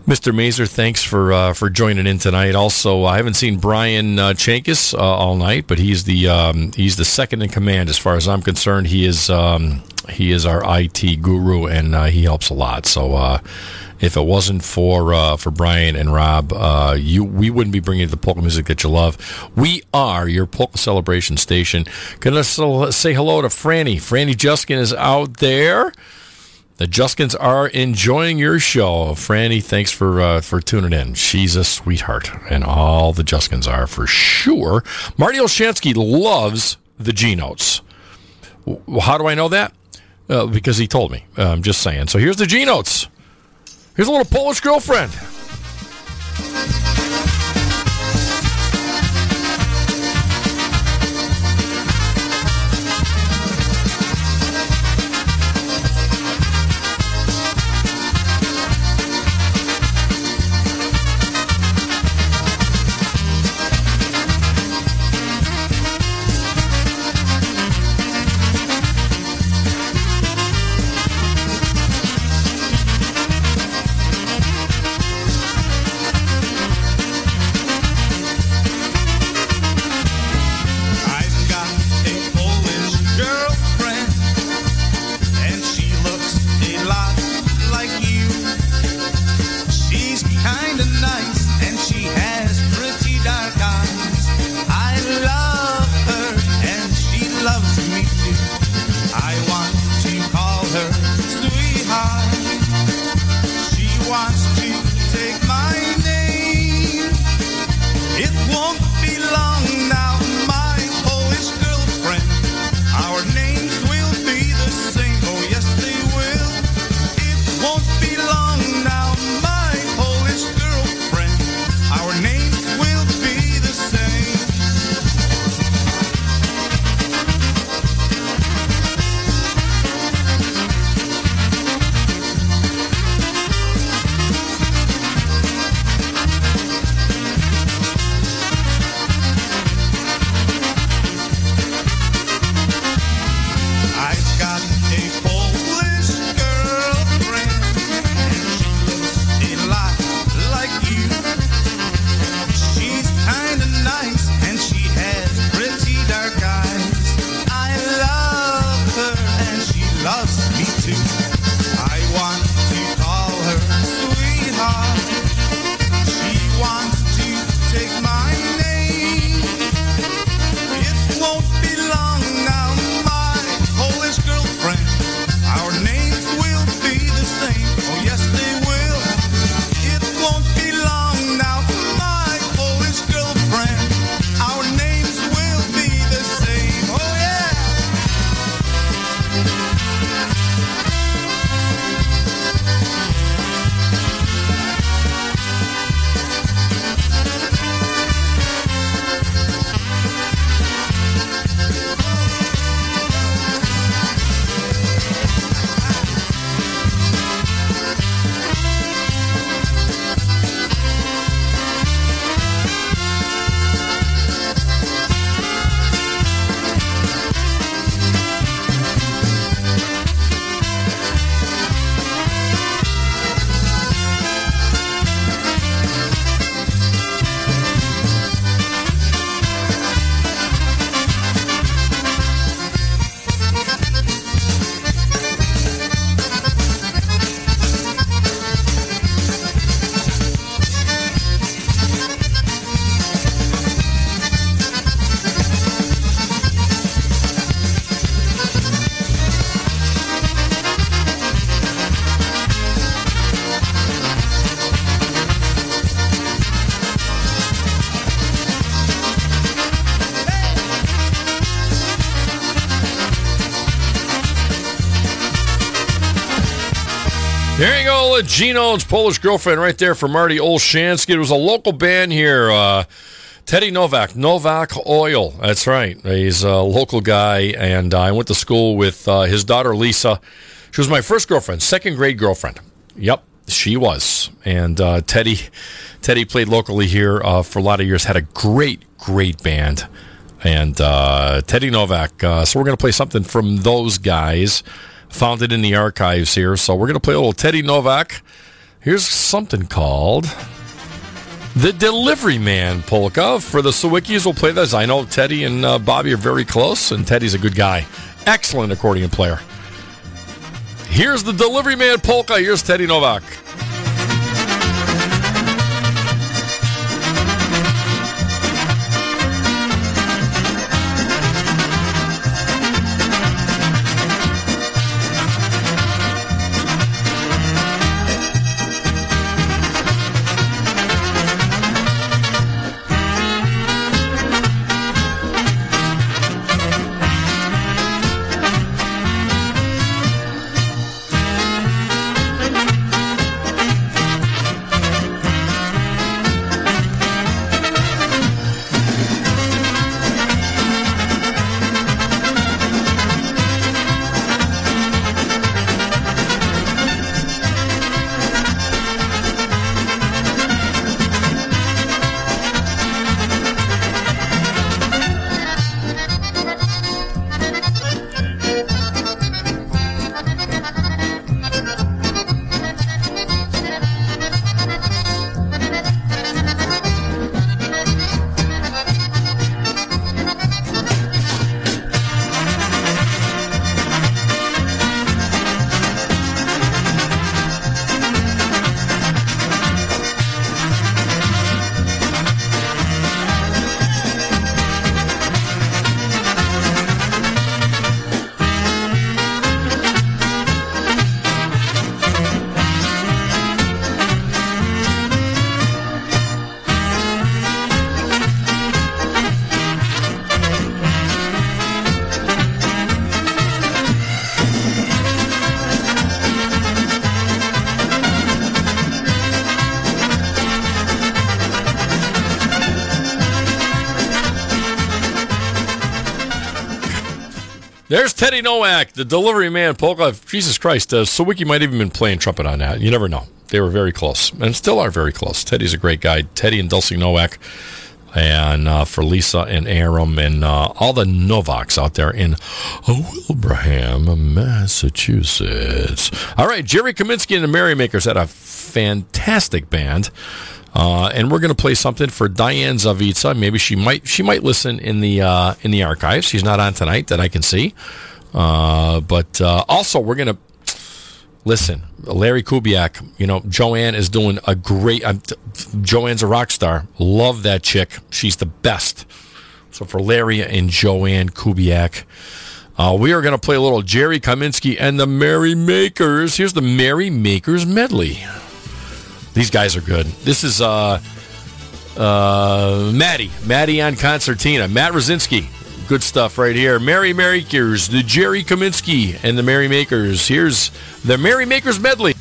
Mr. Mazer, thanks for uh, for joining in tonight. Also, I haven't seen Brian uh, Chankis uh, all night, but he's the um, he's the second in command as far as I'm concerned. He is um, he is our IT guru, and uh, he helps a lot. So, uh, if it wasn't for uh, for Brian and Rob, you we wouldn't be bringing you the polka music that you love. We are your polka celebration station. Gonna so- say hello to Franny. Franny Juskin is out there. The Juskins are enjoying your show. Franny, thanks for uh, for tuning in. She's a sweetheart, and all the Juskins are for sure. Marty Olshansky loves the G notes. How do I know that? Uh, because he told me. Uh, I'm just saying. So here's the G notes. Here's a little Polish girlfriend. Go, Gino's Polish girlfriend right there for Marty Olshansky. It was a local band here. Uh, Teddy Novak, Novak Oil. That's right. He's a local guy, and I went to school with uh, his daughter Lisa. She was my first girlfriend, second grade girlfriend. Yep, she was. And uh, Teddy, Teddy played locally here uh, for a lot of years. Had a great, great band, and uh, Teddy Novak. Uh, so we're going to play something from those guys. Found it in the archives here. So we're going to play a little Teddy Novak. Here's something called the Delivery Man polka for the Sawickies. We'll play this. I know Teddy and uh, Bobby are very close, and Teddy's a good guy. Excellent accordion player. Here's the Delivery Man polka. Here's Teddy Novak. Teddy Nowak, the delivery man polka. Jesus Christ, uh, Sawicki might even been playing trumpet on that. You never know. They were very close, and still are very close. Teddy's a great guy. Teddy and Dulcie Nowak, and uh, for Lisa and Aram and uh, all the Novaks out there in Wilbraham, Massachusetts. All right, Jerry Kaminsky and the Merrymakers had a fantastic band. Uh, and we're going to play something for Diane Zavitsa. Maybe she might she might listen in the uh, in the archives. She's not on tonight that I can see. Uh, but uh, also we're going to listen. Larry Kubiak. You know Joanne is doing a great. Joanne's a rock star. Love that chick. She's the best. So for Larry and Joanne Kubiak. Uh, we are going to play a little Jerry Kaminsky and the Merry Makers. Here's the Merry Makers medley. These guys are good. This is uh, uh, Maddie. Maddie on concertina. Matt Rosinski. Good stuff right here. Merry Makers, the Jerry Kaminsky and the Merry Makers. Here's the Merry Makers medley.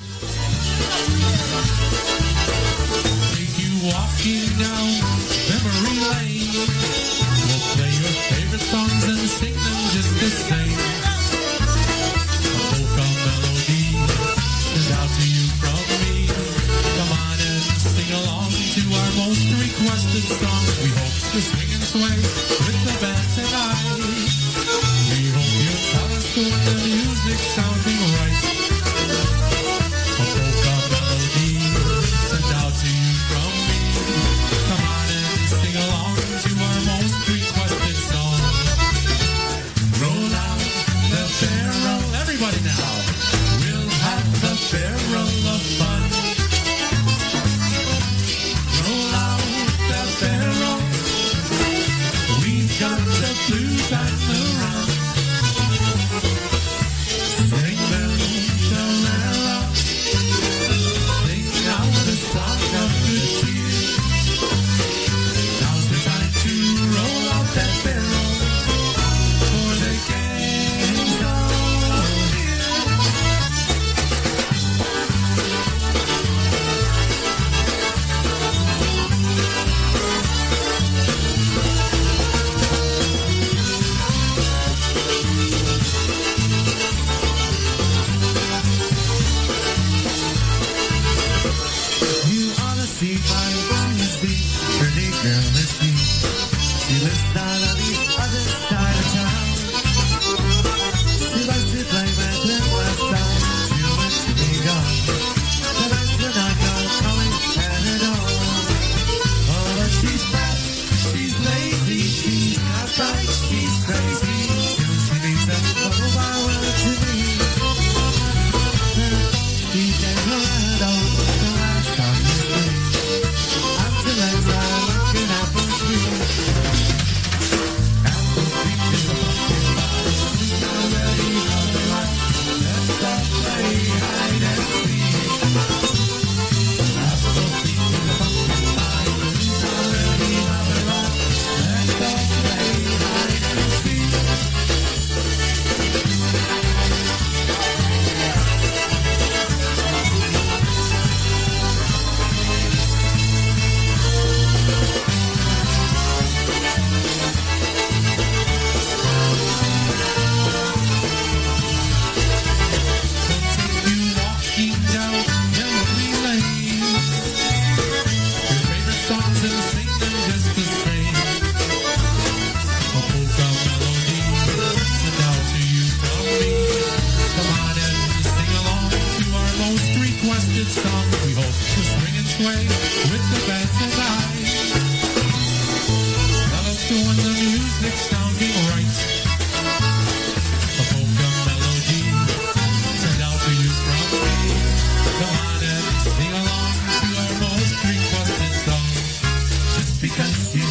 Cause you.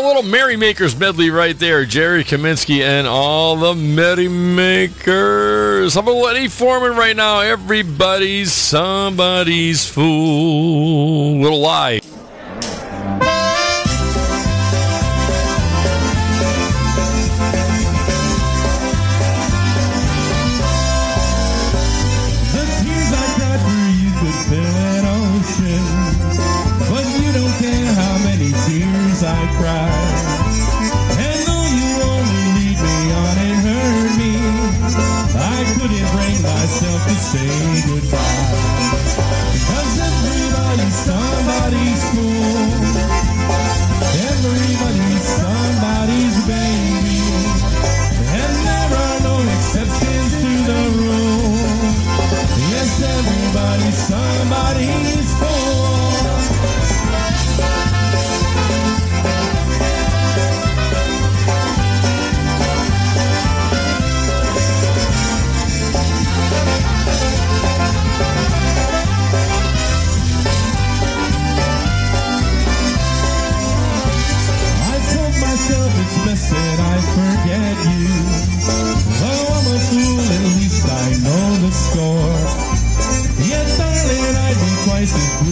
a little Merrymakers medley right there. Jerry Kaminsky and all the Merrymakers. How about Eddie Forman right now? Everybody's somebody's fool. Little lie.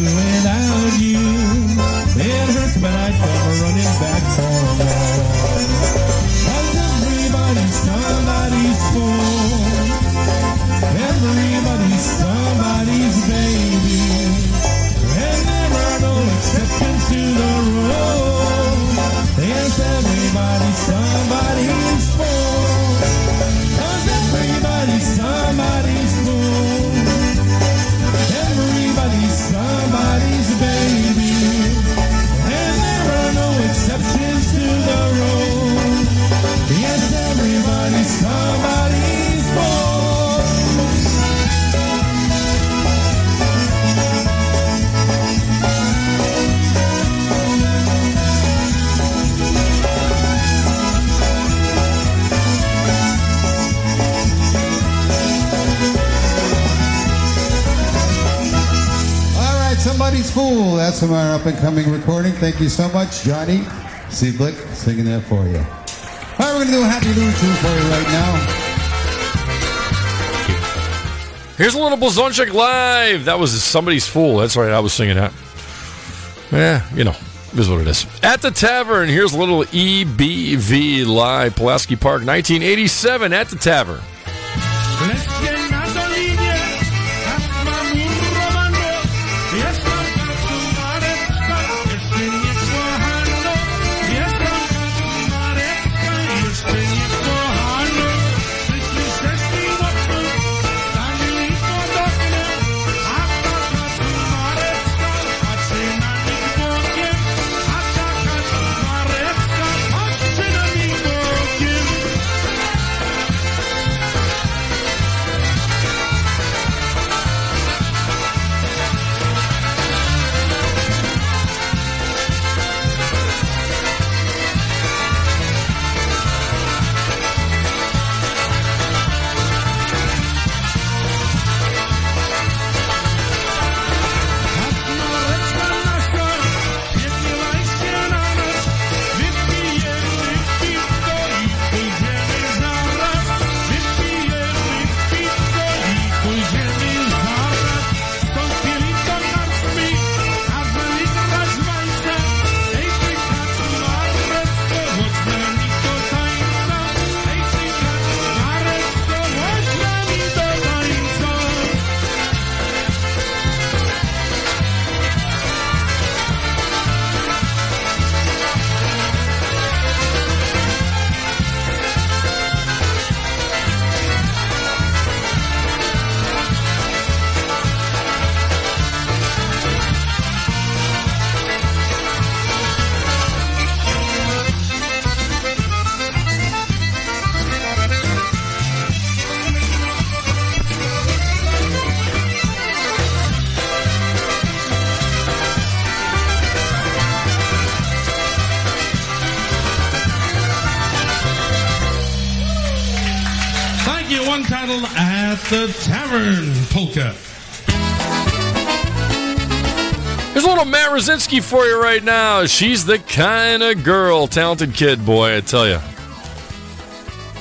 without you. It hurts, but I come running back for Fool. That's from our up and coming recording. Thank you so much, Johnny Cieplik, singing that for you. All right, we're going to do a Happy New tune for you right now. Here's a little Blazonczyk live. That was somebody's fool. That's right. I was singing that. Yeah, you know, it is what it is. At the tavern, here's a little EBV live, Pulaski Park, 1987. At the tavern. For you right now. She's the kind of girl, talented kid, boy, I tell you.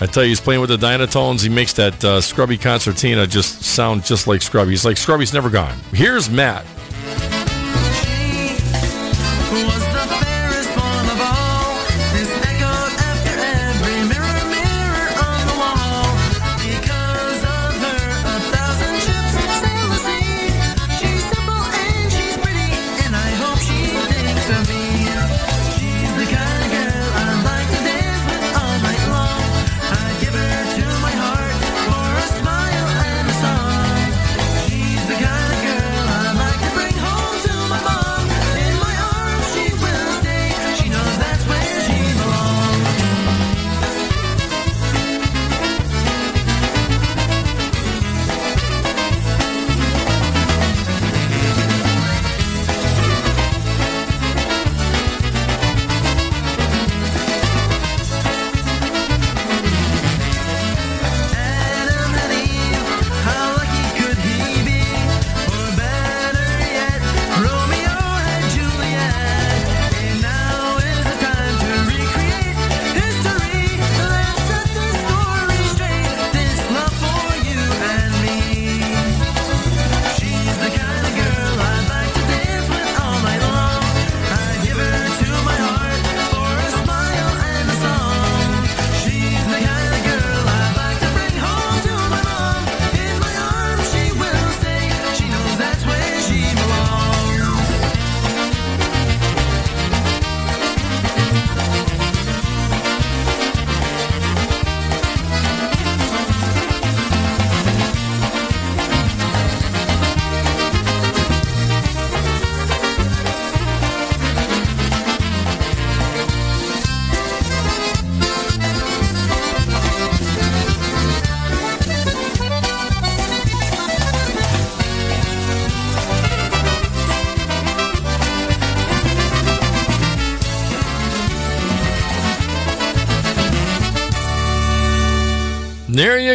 I tell you, he's playing with the Dynatones. He makes that uh, Scrubby concertina just sound just like Scrubby. He's like Scrubby's never gone. Here's Matt.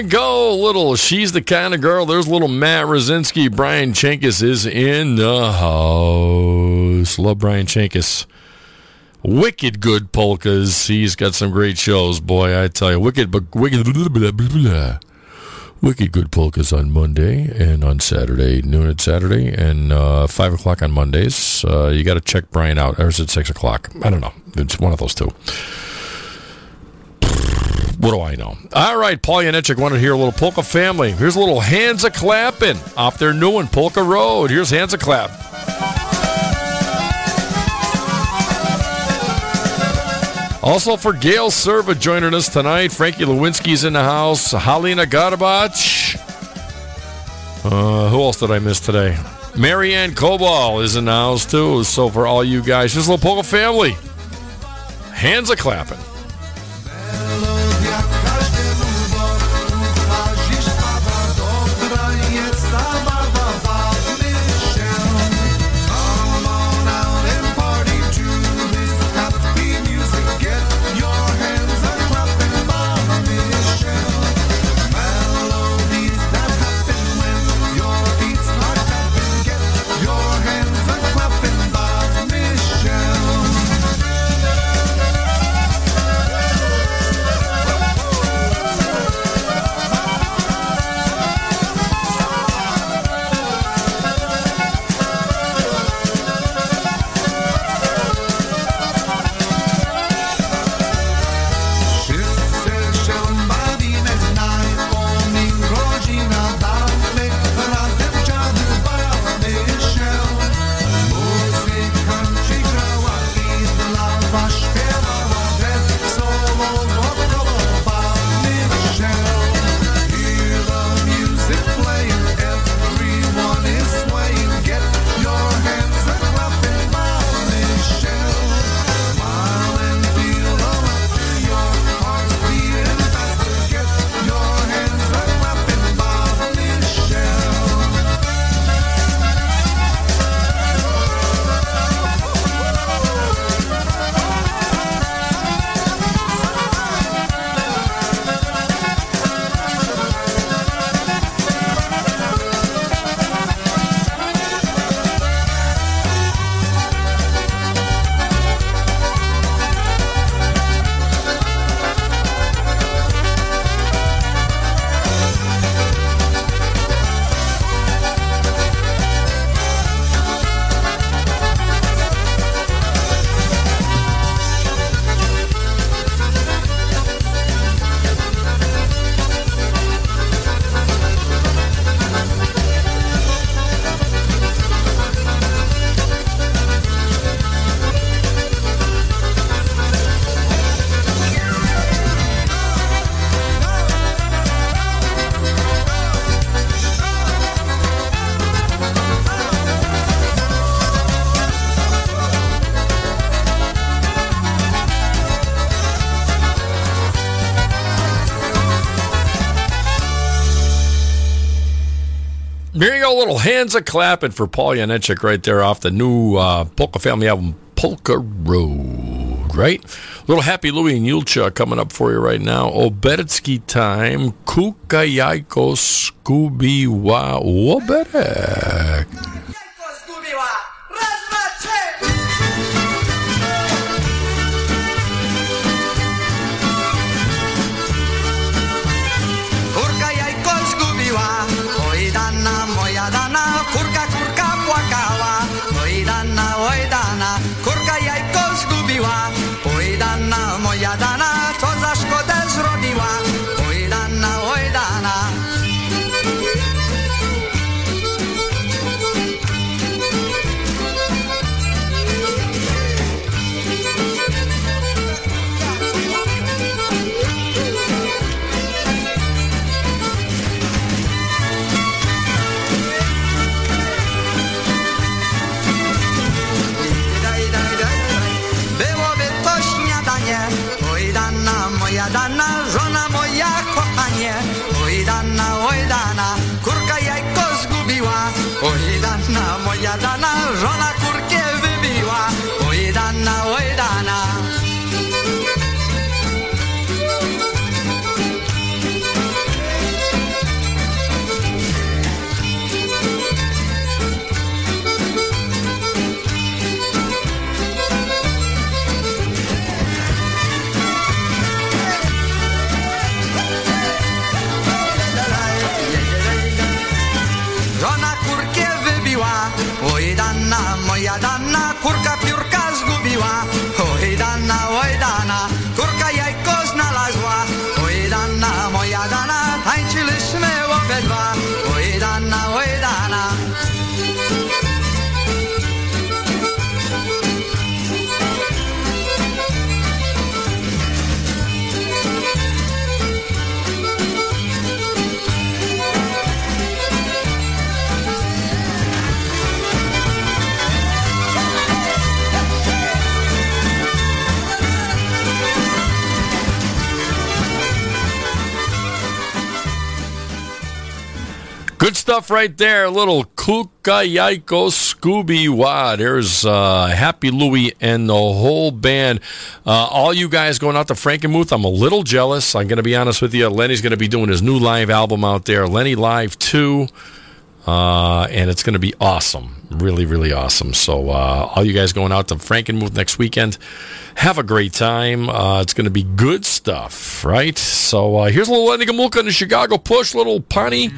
Go, little. She's the kind of girl. There's little Matt Rosinski. Brian Chenkus is in the house. Love Brian Chenkus. Wicked good polkas. He's got some great shows, boy. I tell you, wicked, but wicked, blah, blah, blah, blah. wicked good polkas on Monday and on Saturday, noon at Saturday, and uh, five o'clock on Mondays. Uh, you got to check Brian out. Or is it six o'clock? I don't know. It's one of those two. What do I know? All right, Paul Yanechik wanted to hear a little polka family. Here's a little hands a clapping off their new one, Polka Road. Here's hands a clap. Also for Gail Serva joining us tonight. Frankie Lewinsky's in the house. Halina Garbach. Uh, who else did I miss today? Marianne Kobal is in the house too. So for all you guys, just a little polka family. Hands a clapping. Little hands a clapping for Paul Yanechik right there off the new uh, Polka Family album, Polka Road, right? Little Happy Louie and Julcia coming up for you right now. Obedetsky time, Kukayajko Scooby Wa. Dana, moja Dana, kurwa stuff right there. Little Kukayaiko Scooby Wad. There's uh, Happy Louie and the whole band. Uh, all you guys going out to Frankenmuth, I'm a little jealous. I'm going to be honest with you. Lenny's going to be doing his new live album out there, Lenny Live 2. Uh, and it's going to be awesome. Really, really awesome. So, uh, all you guys going out to Frankenmuth next weekend, have a great time. Uh, it's going to be good stuff, right? So, uh, here's a little Lenny Gomulka in the Chicago Push, little Pani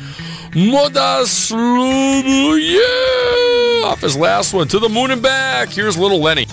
Moda Slubu, yeah! Off his last one, to the moon and back. Here's little Lenny.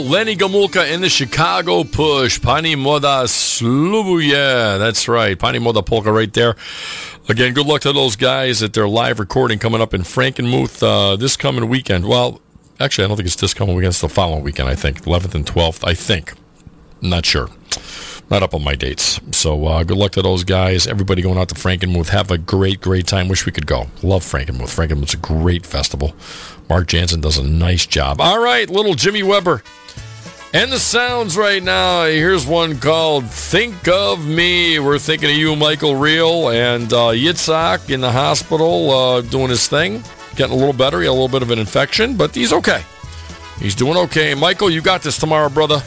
Lenny Gomulka in the Chicago push. Pani Moda Slubu. Yeah, that's right. Pani Moda Polka right there. Again, good luck to those guys at their live recording coming up in Frankenmuth uh, this coming weekend. Well, actually, I don't think it's this coming weekend. It's the following weekend, I think. 11th and 12th, I think. Not sure. Not up on my dates. So uh, good luck to those guys. Everybody going out to Frankenmuth. Have a great, great time. Wish we could go. Love Frankenmuth. Frankenmuth's a great festival. Mark Jansen does a nice job. All right, little Jimmy Weber. And the sounds right now. Here's one called Think of Me. We're thinking of you, Michael Reel, and uh, Yitzhak in the hospital uh, doing his thing. Getting a little better. He had a little bit of an infection, but he's okay. He's doing okay. Michael, you got this tomorrow, brother.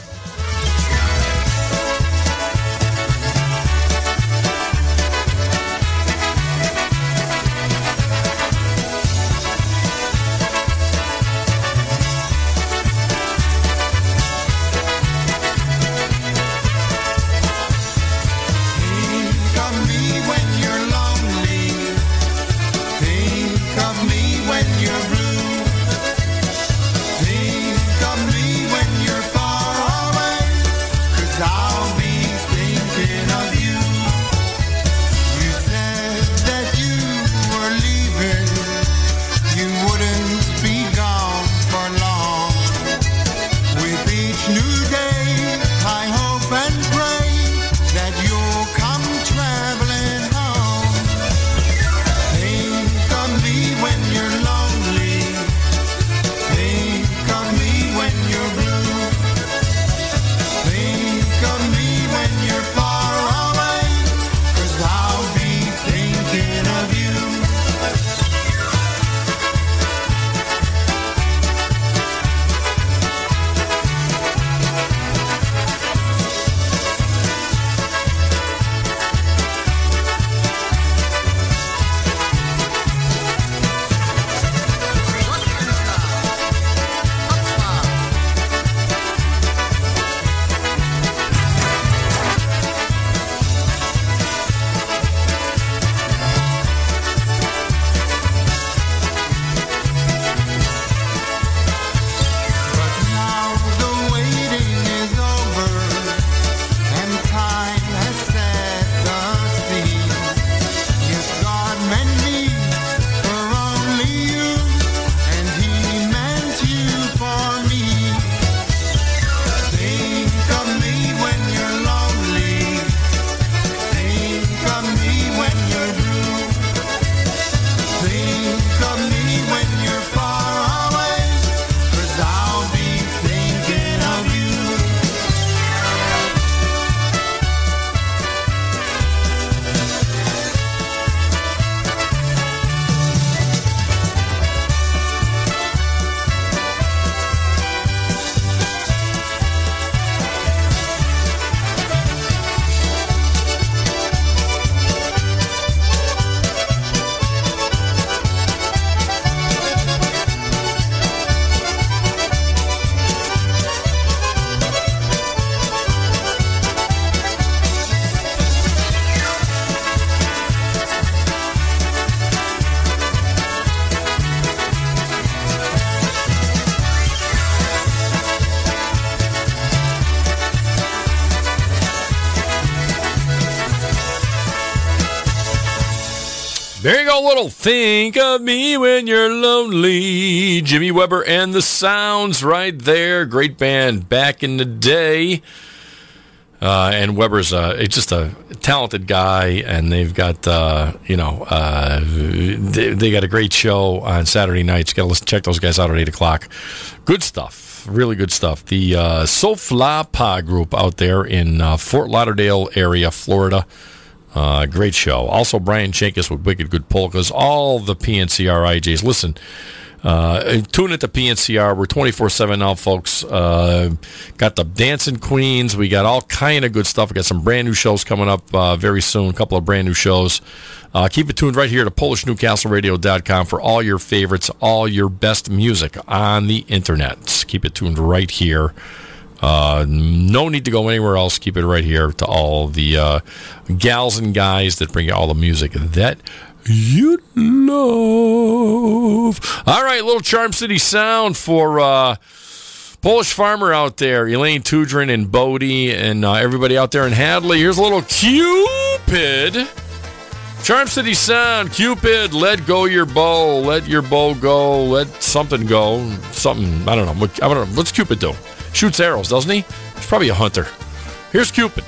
Little think of me when you're lonely. Jimmy Weber and the Sounds right there. Great band back in the day. Uh, and Weber's uh, just a talented guy, and they've got uh, you know uh, they, they got a great show on Saturday nights. Got to check those guys out at eight o'clock. Good stuff, really good stuff. The uh, Sofla Pa group out there in uh, Fort Lauderdale area, Florida. Uh, great show. Also, Brian Chankis with Wicked Good Polkas. All the PNCR IJs. Listen, uh, tune into PNCR. We're 24 7 now, folks. Uh, got the Dancing Queens. We got all kind of good stuff. We got some brand new shows coming up uh, very soon. A couple of brand new shows. Uh, keep it tuned right here to PolishNewcastleRadio.com for all your favorites, all your best music on the internet. Keep it tuned right here. Uh, no need to go anywhere else. Keep it right here to all the uh, gals and guys that bring you all the music that you love. All right, little Charm City sound for uh, Polish farmer out there, Elaine Tudrin and Bodie, and uh, everybody out there in Hadley. Here's a little Cupid. Charm City Sound, Cupid, let go your bow, let your bow go, let something go, something. I don't know. I don't know. What's Cupid do? Shoots arrows, doesn't he? He's probably a hunter. Here's Cupid.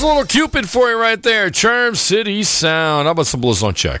There's a little Cupid for you right there. Charm City Sound. How about some Blazonczyk?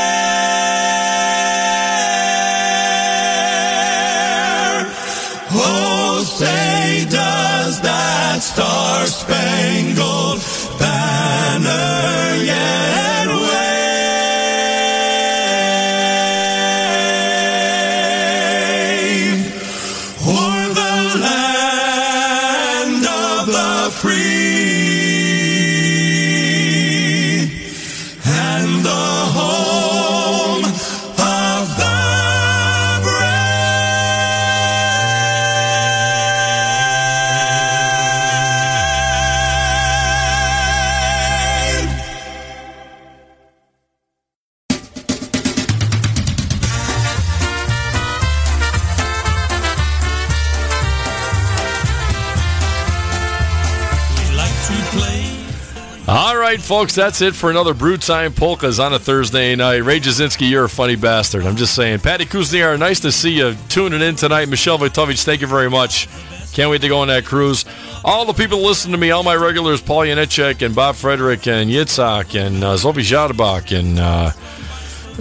Folks, that's it for another Brew Time Polkas on a Thursday night. Ray Jasinski, you're a funny bastard. I'm just saying. Patty Kuzniar, nice to see you tuning in tonight. Michelle Vitovich, thank you very much. Can't wait to go on that cruise. All the people listening to me, all my regulars, Paul Yanechek and Bob Frederick and Yitzhak and uh, Zobi Jadabak and uh,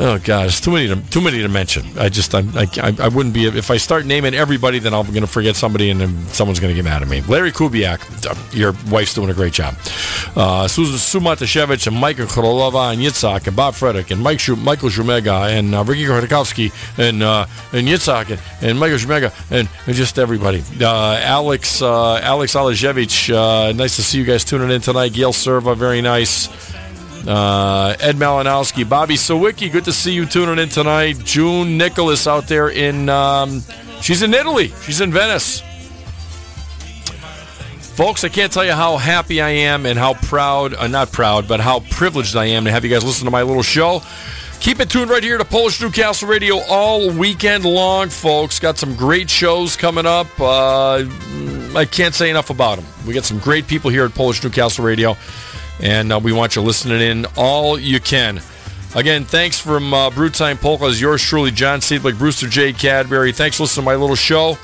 oh gosh, too many to too many to mention. I just I I I wouldn't be if I start naming everybody, then I'm going to forget somebody and then someone's going to get mad at me. Larry Kubiak, your wife's doing a great job. Uh, Susan Sumatashevich and Michael Krolova and Yitzhak and Bob Frederick and Mike Michael Shumega and uh, Ricky Khodakowski and uh, and Yitzhak and, and Michael Shumega and, and just everybody. Uh, Alex uh, Alex Alejevich, uh, nice to see you guys tuning in tonight. Gail Serva, very nice. Uh, Ed Malinowski, Bobby Sawicki, good to see you tuning in tonight. June Nicholas out there in, um, she's in Italy. She's in Venice. Folks, I can't tell you how happy I am and how proud, uh, not proud, but how privileged I am to have you guys listen to my little show. Keep it tuned right here to Polish Newcastle Radio all weekend long, folks. Got some great shows coming up. Uh, I can't say enough about them. We got some great people here at Polish Newcastle Radio, and uh, we want you listening in all you can. Again, thanks from uh, Brewtime Polkas. Yours truly, John Cieplik, Brewster J. Cadbury. Thanks for listening to my little show.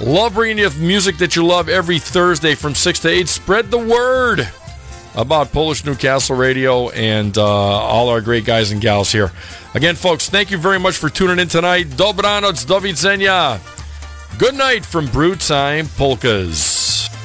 Love bringing you music that you love every Thursday from 6 to 8. Spread the word about Polish Newcastle Radio and uh, all our great guys and gals here. Again, folks, thank you very much for tuning in tonight. Dobranoc, do widzenia. Good night from Brewtime Polkas.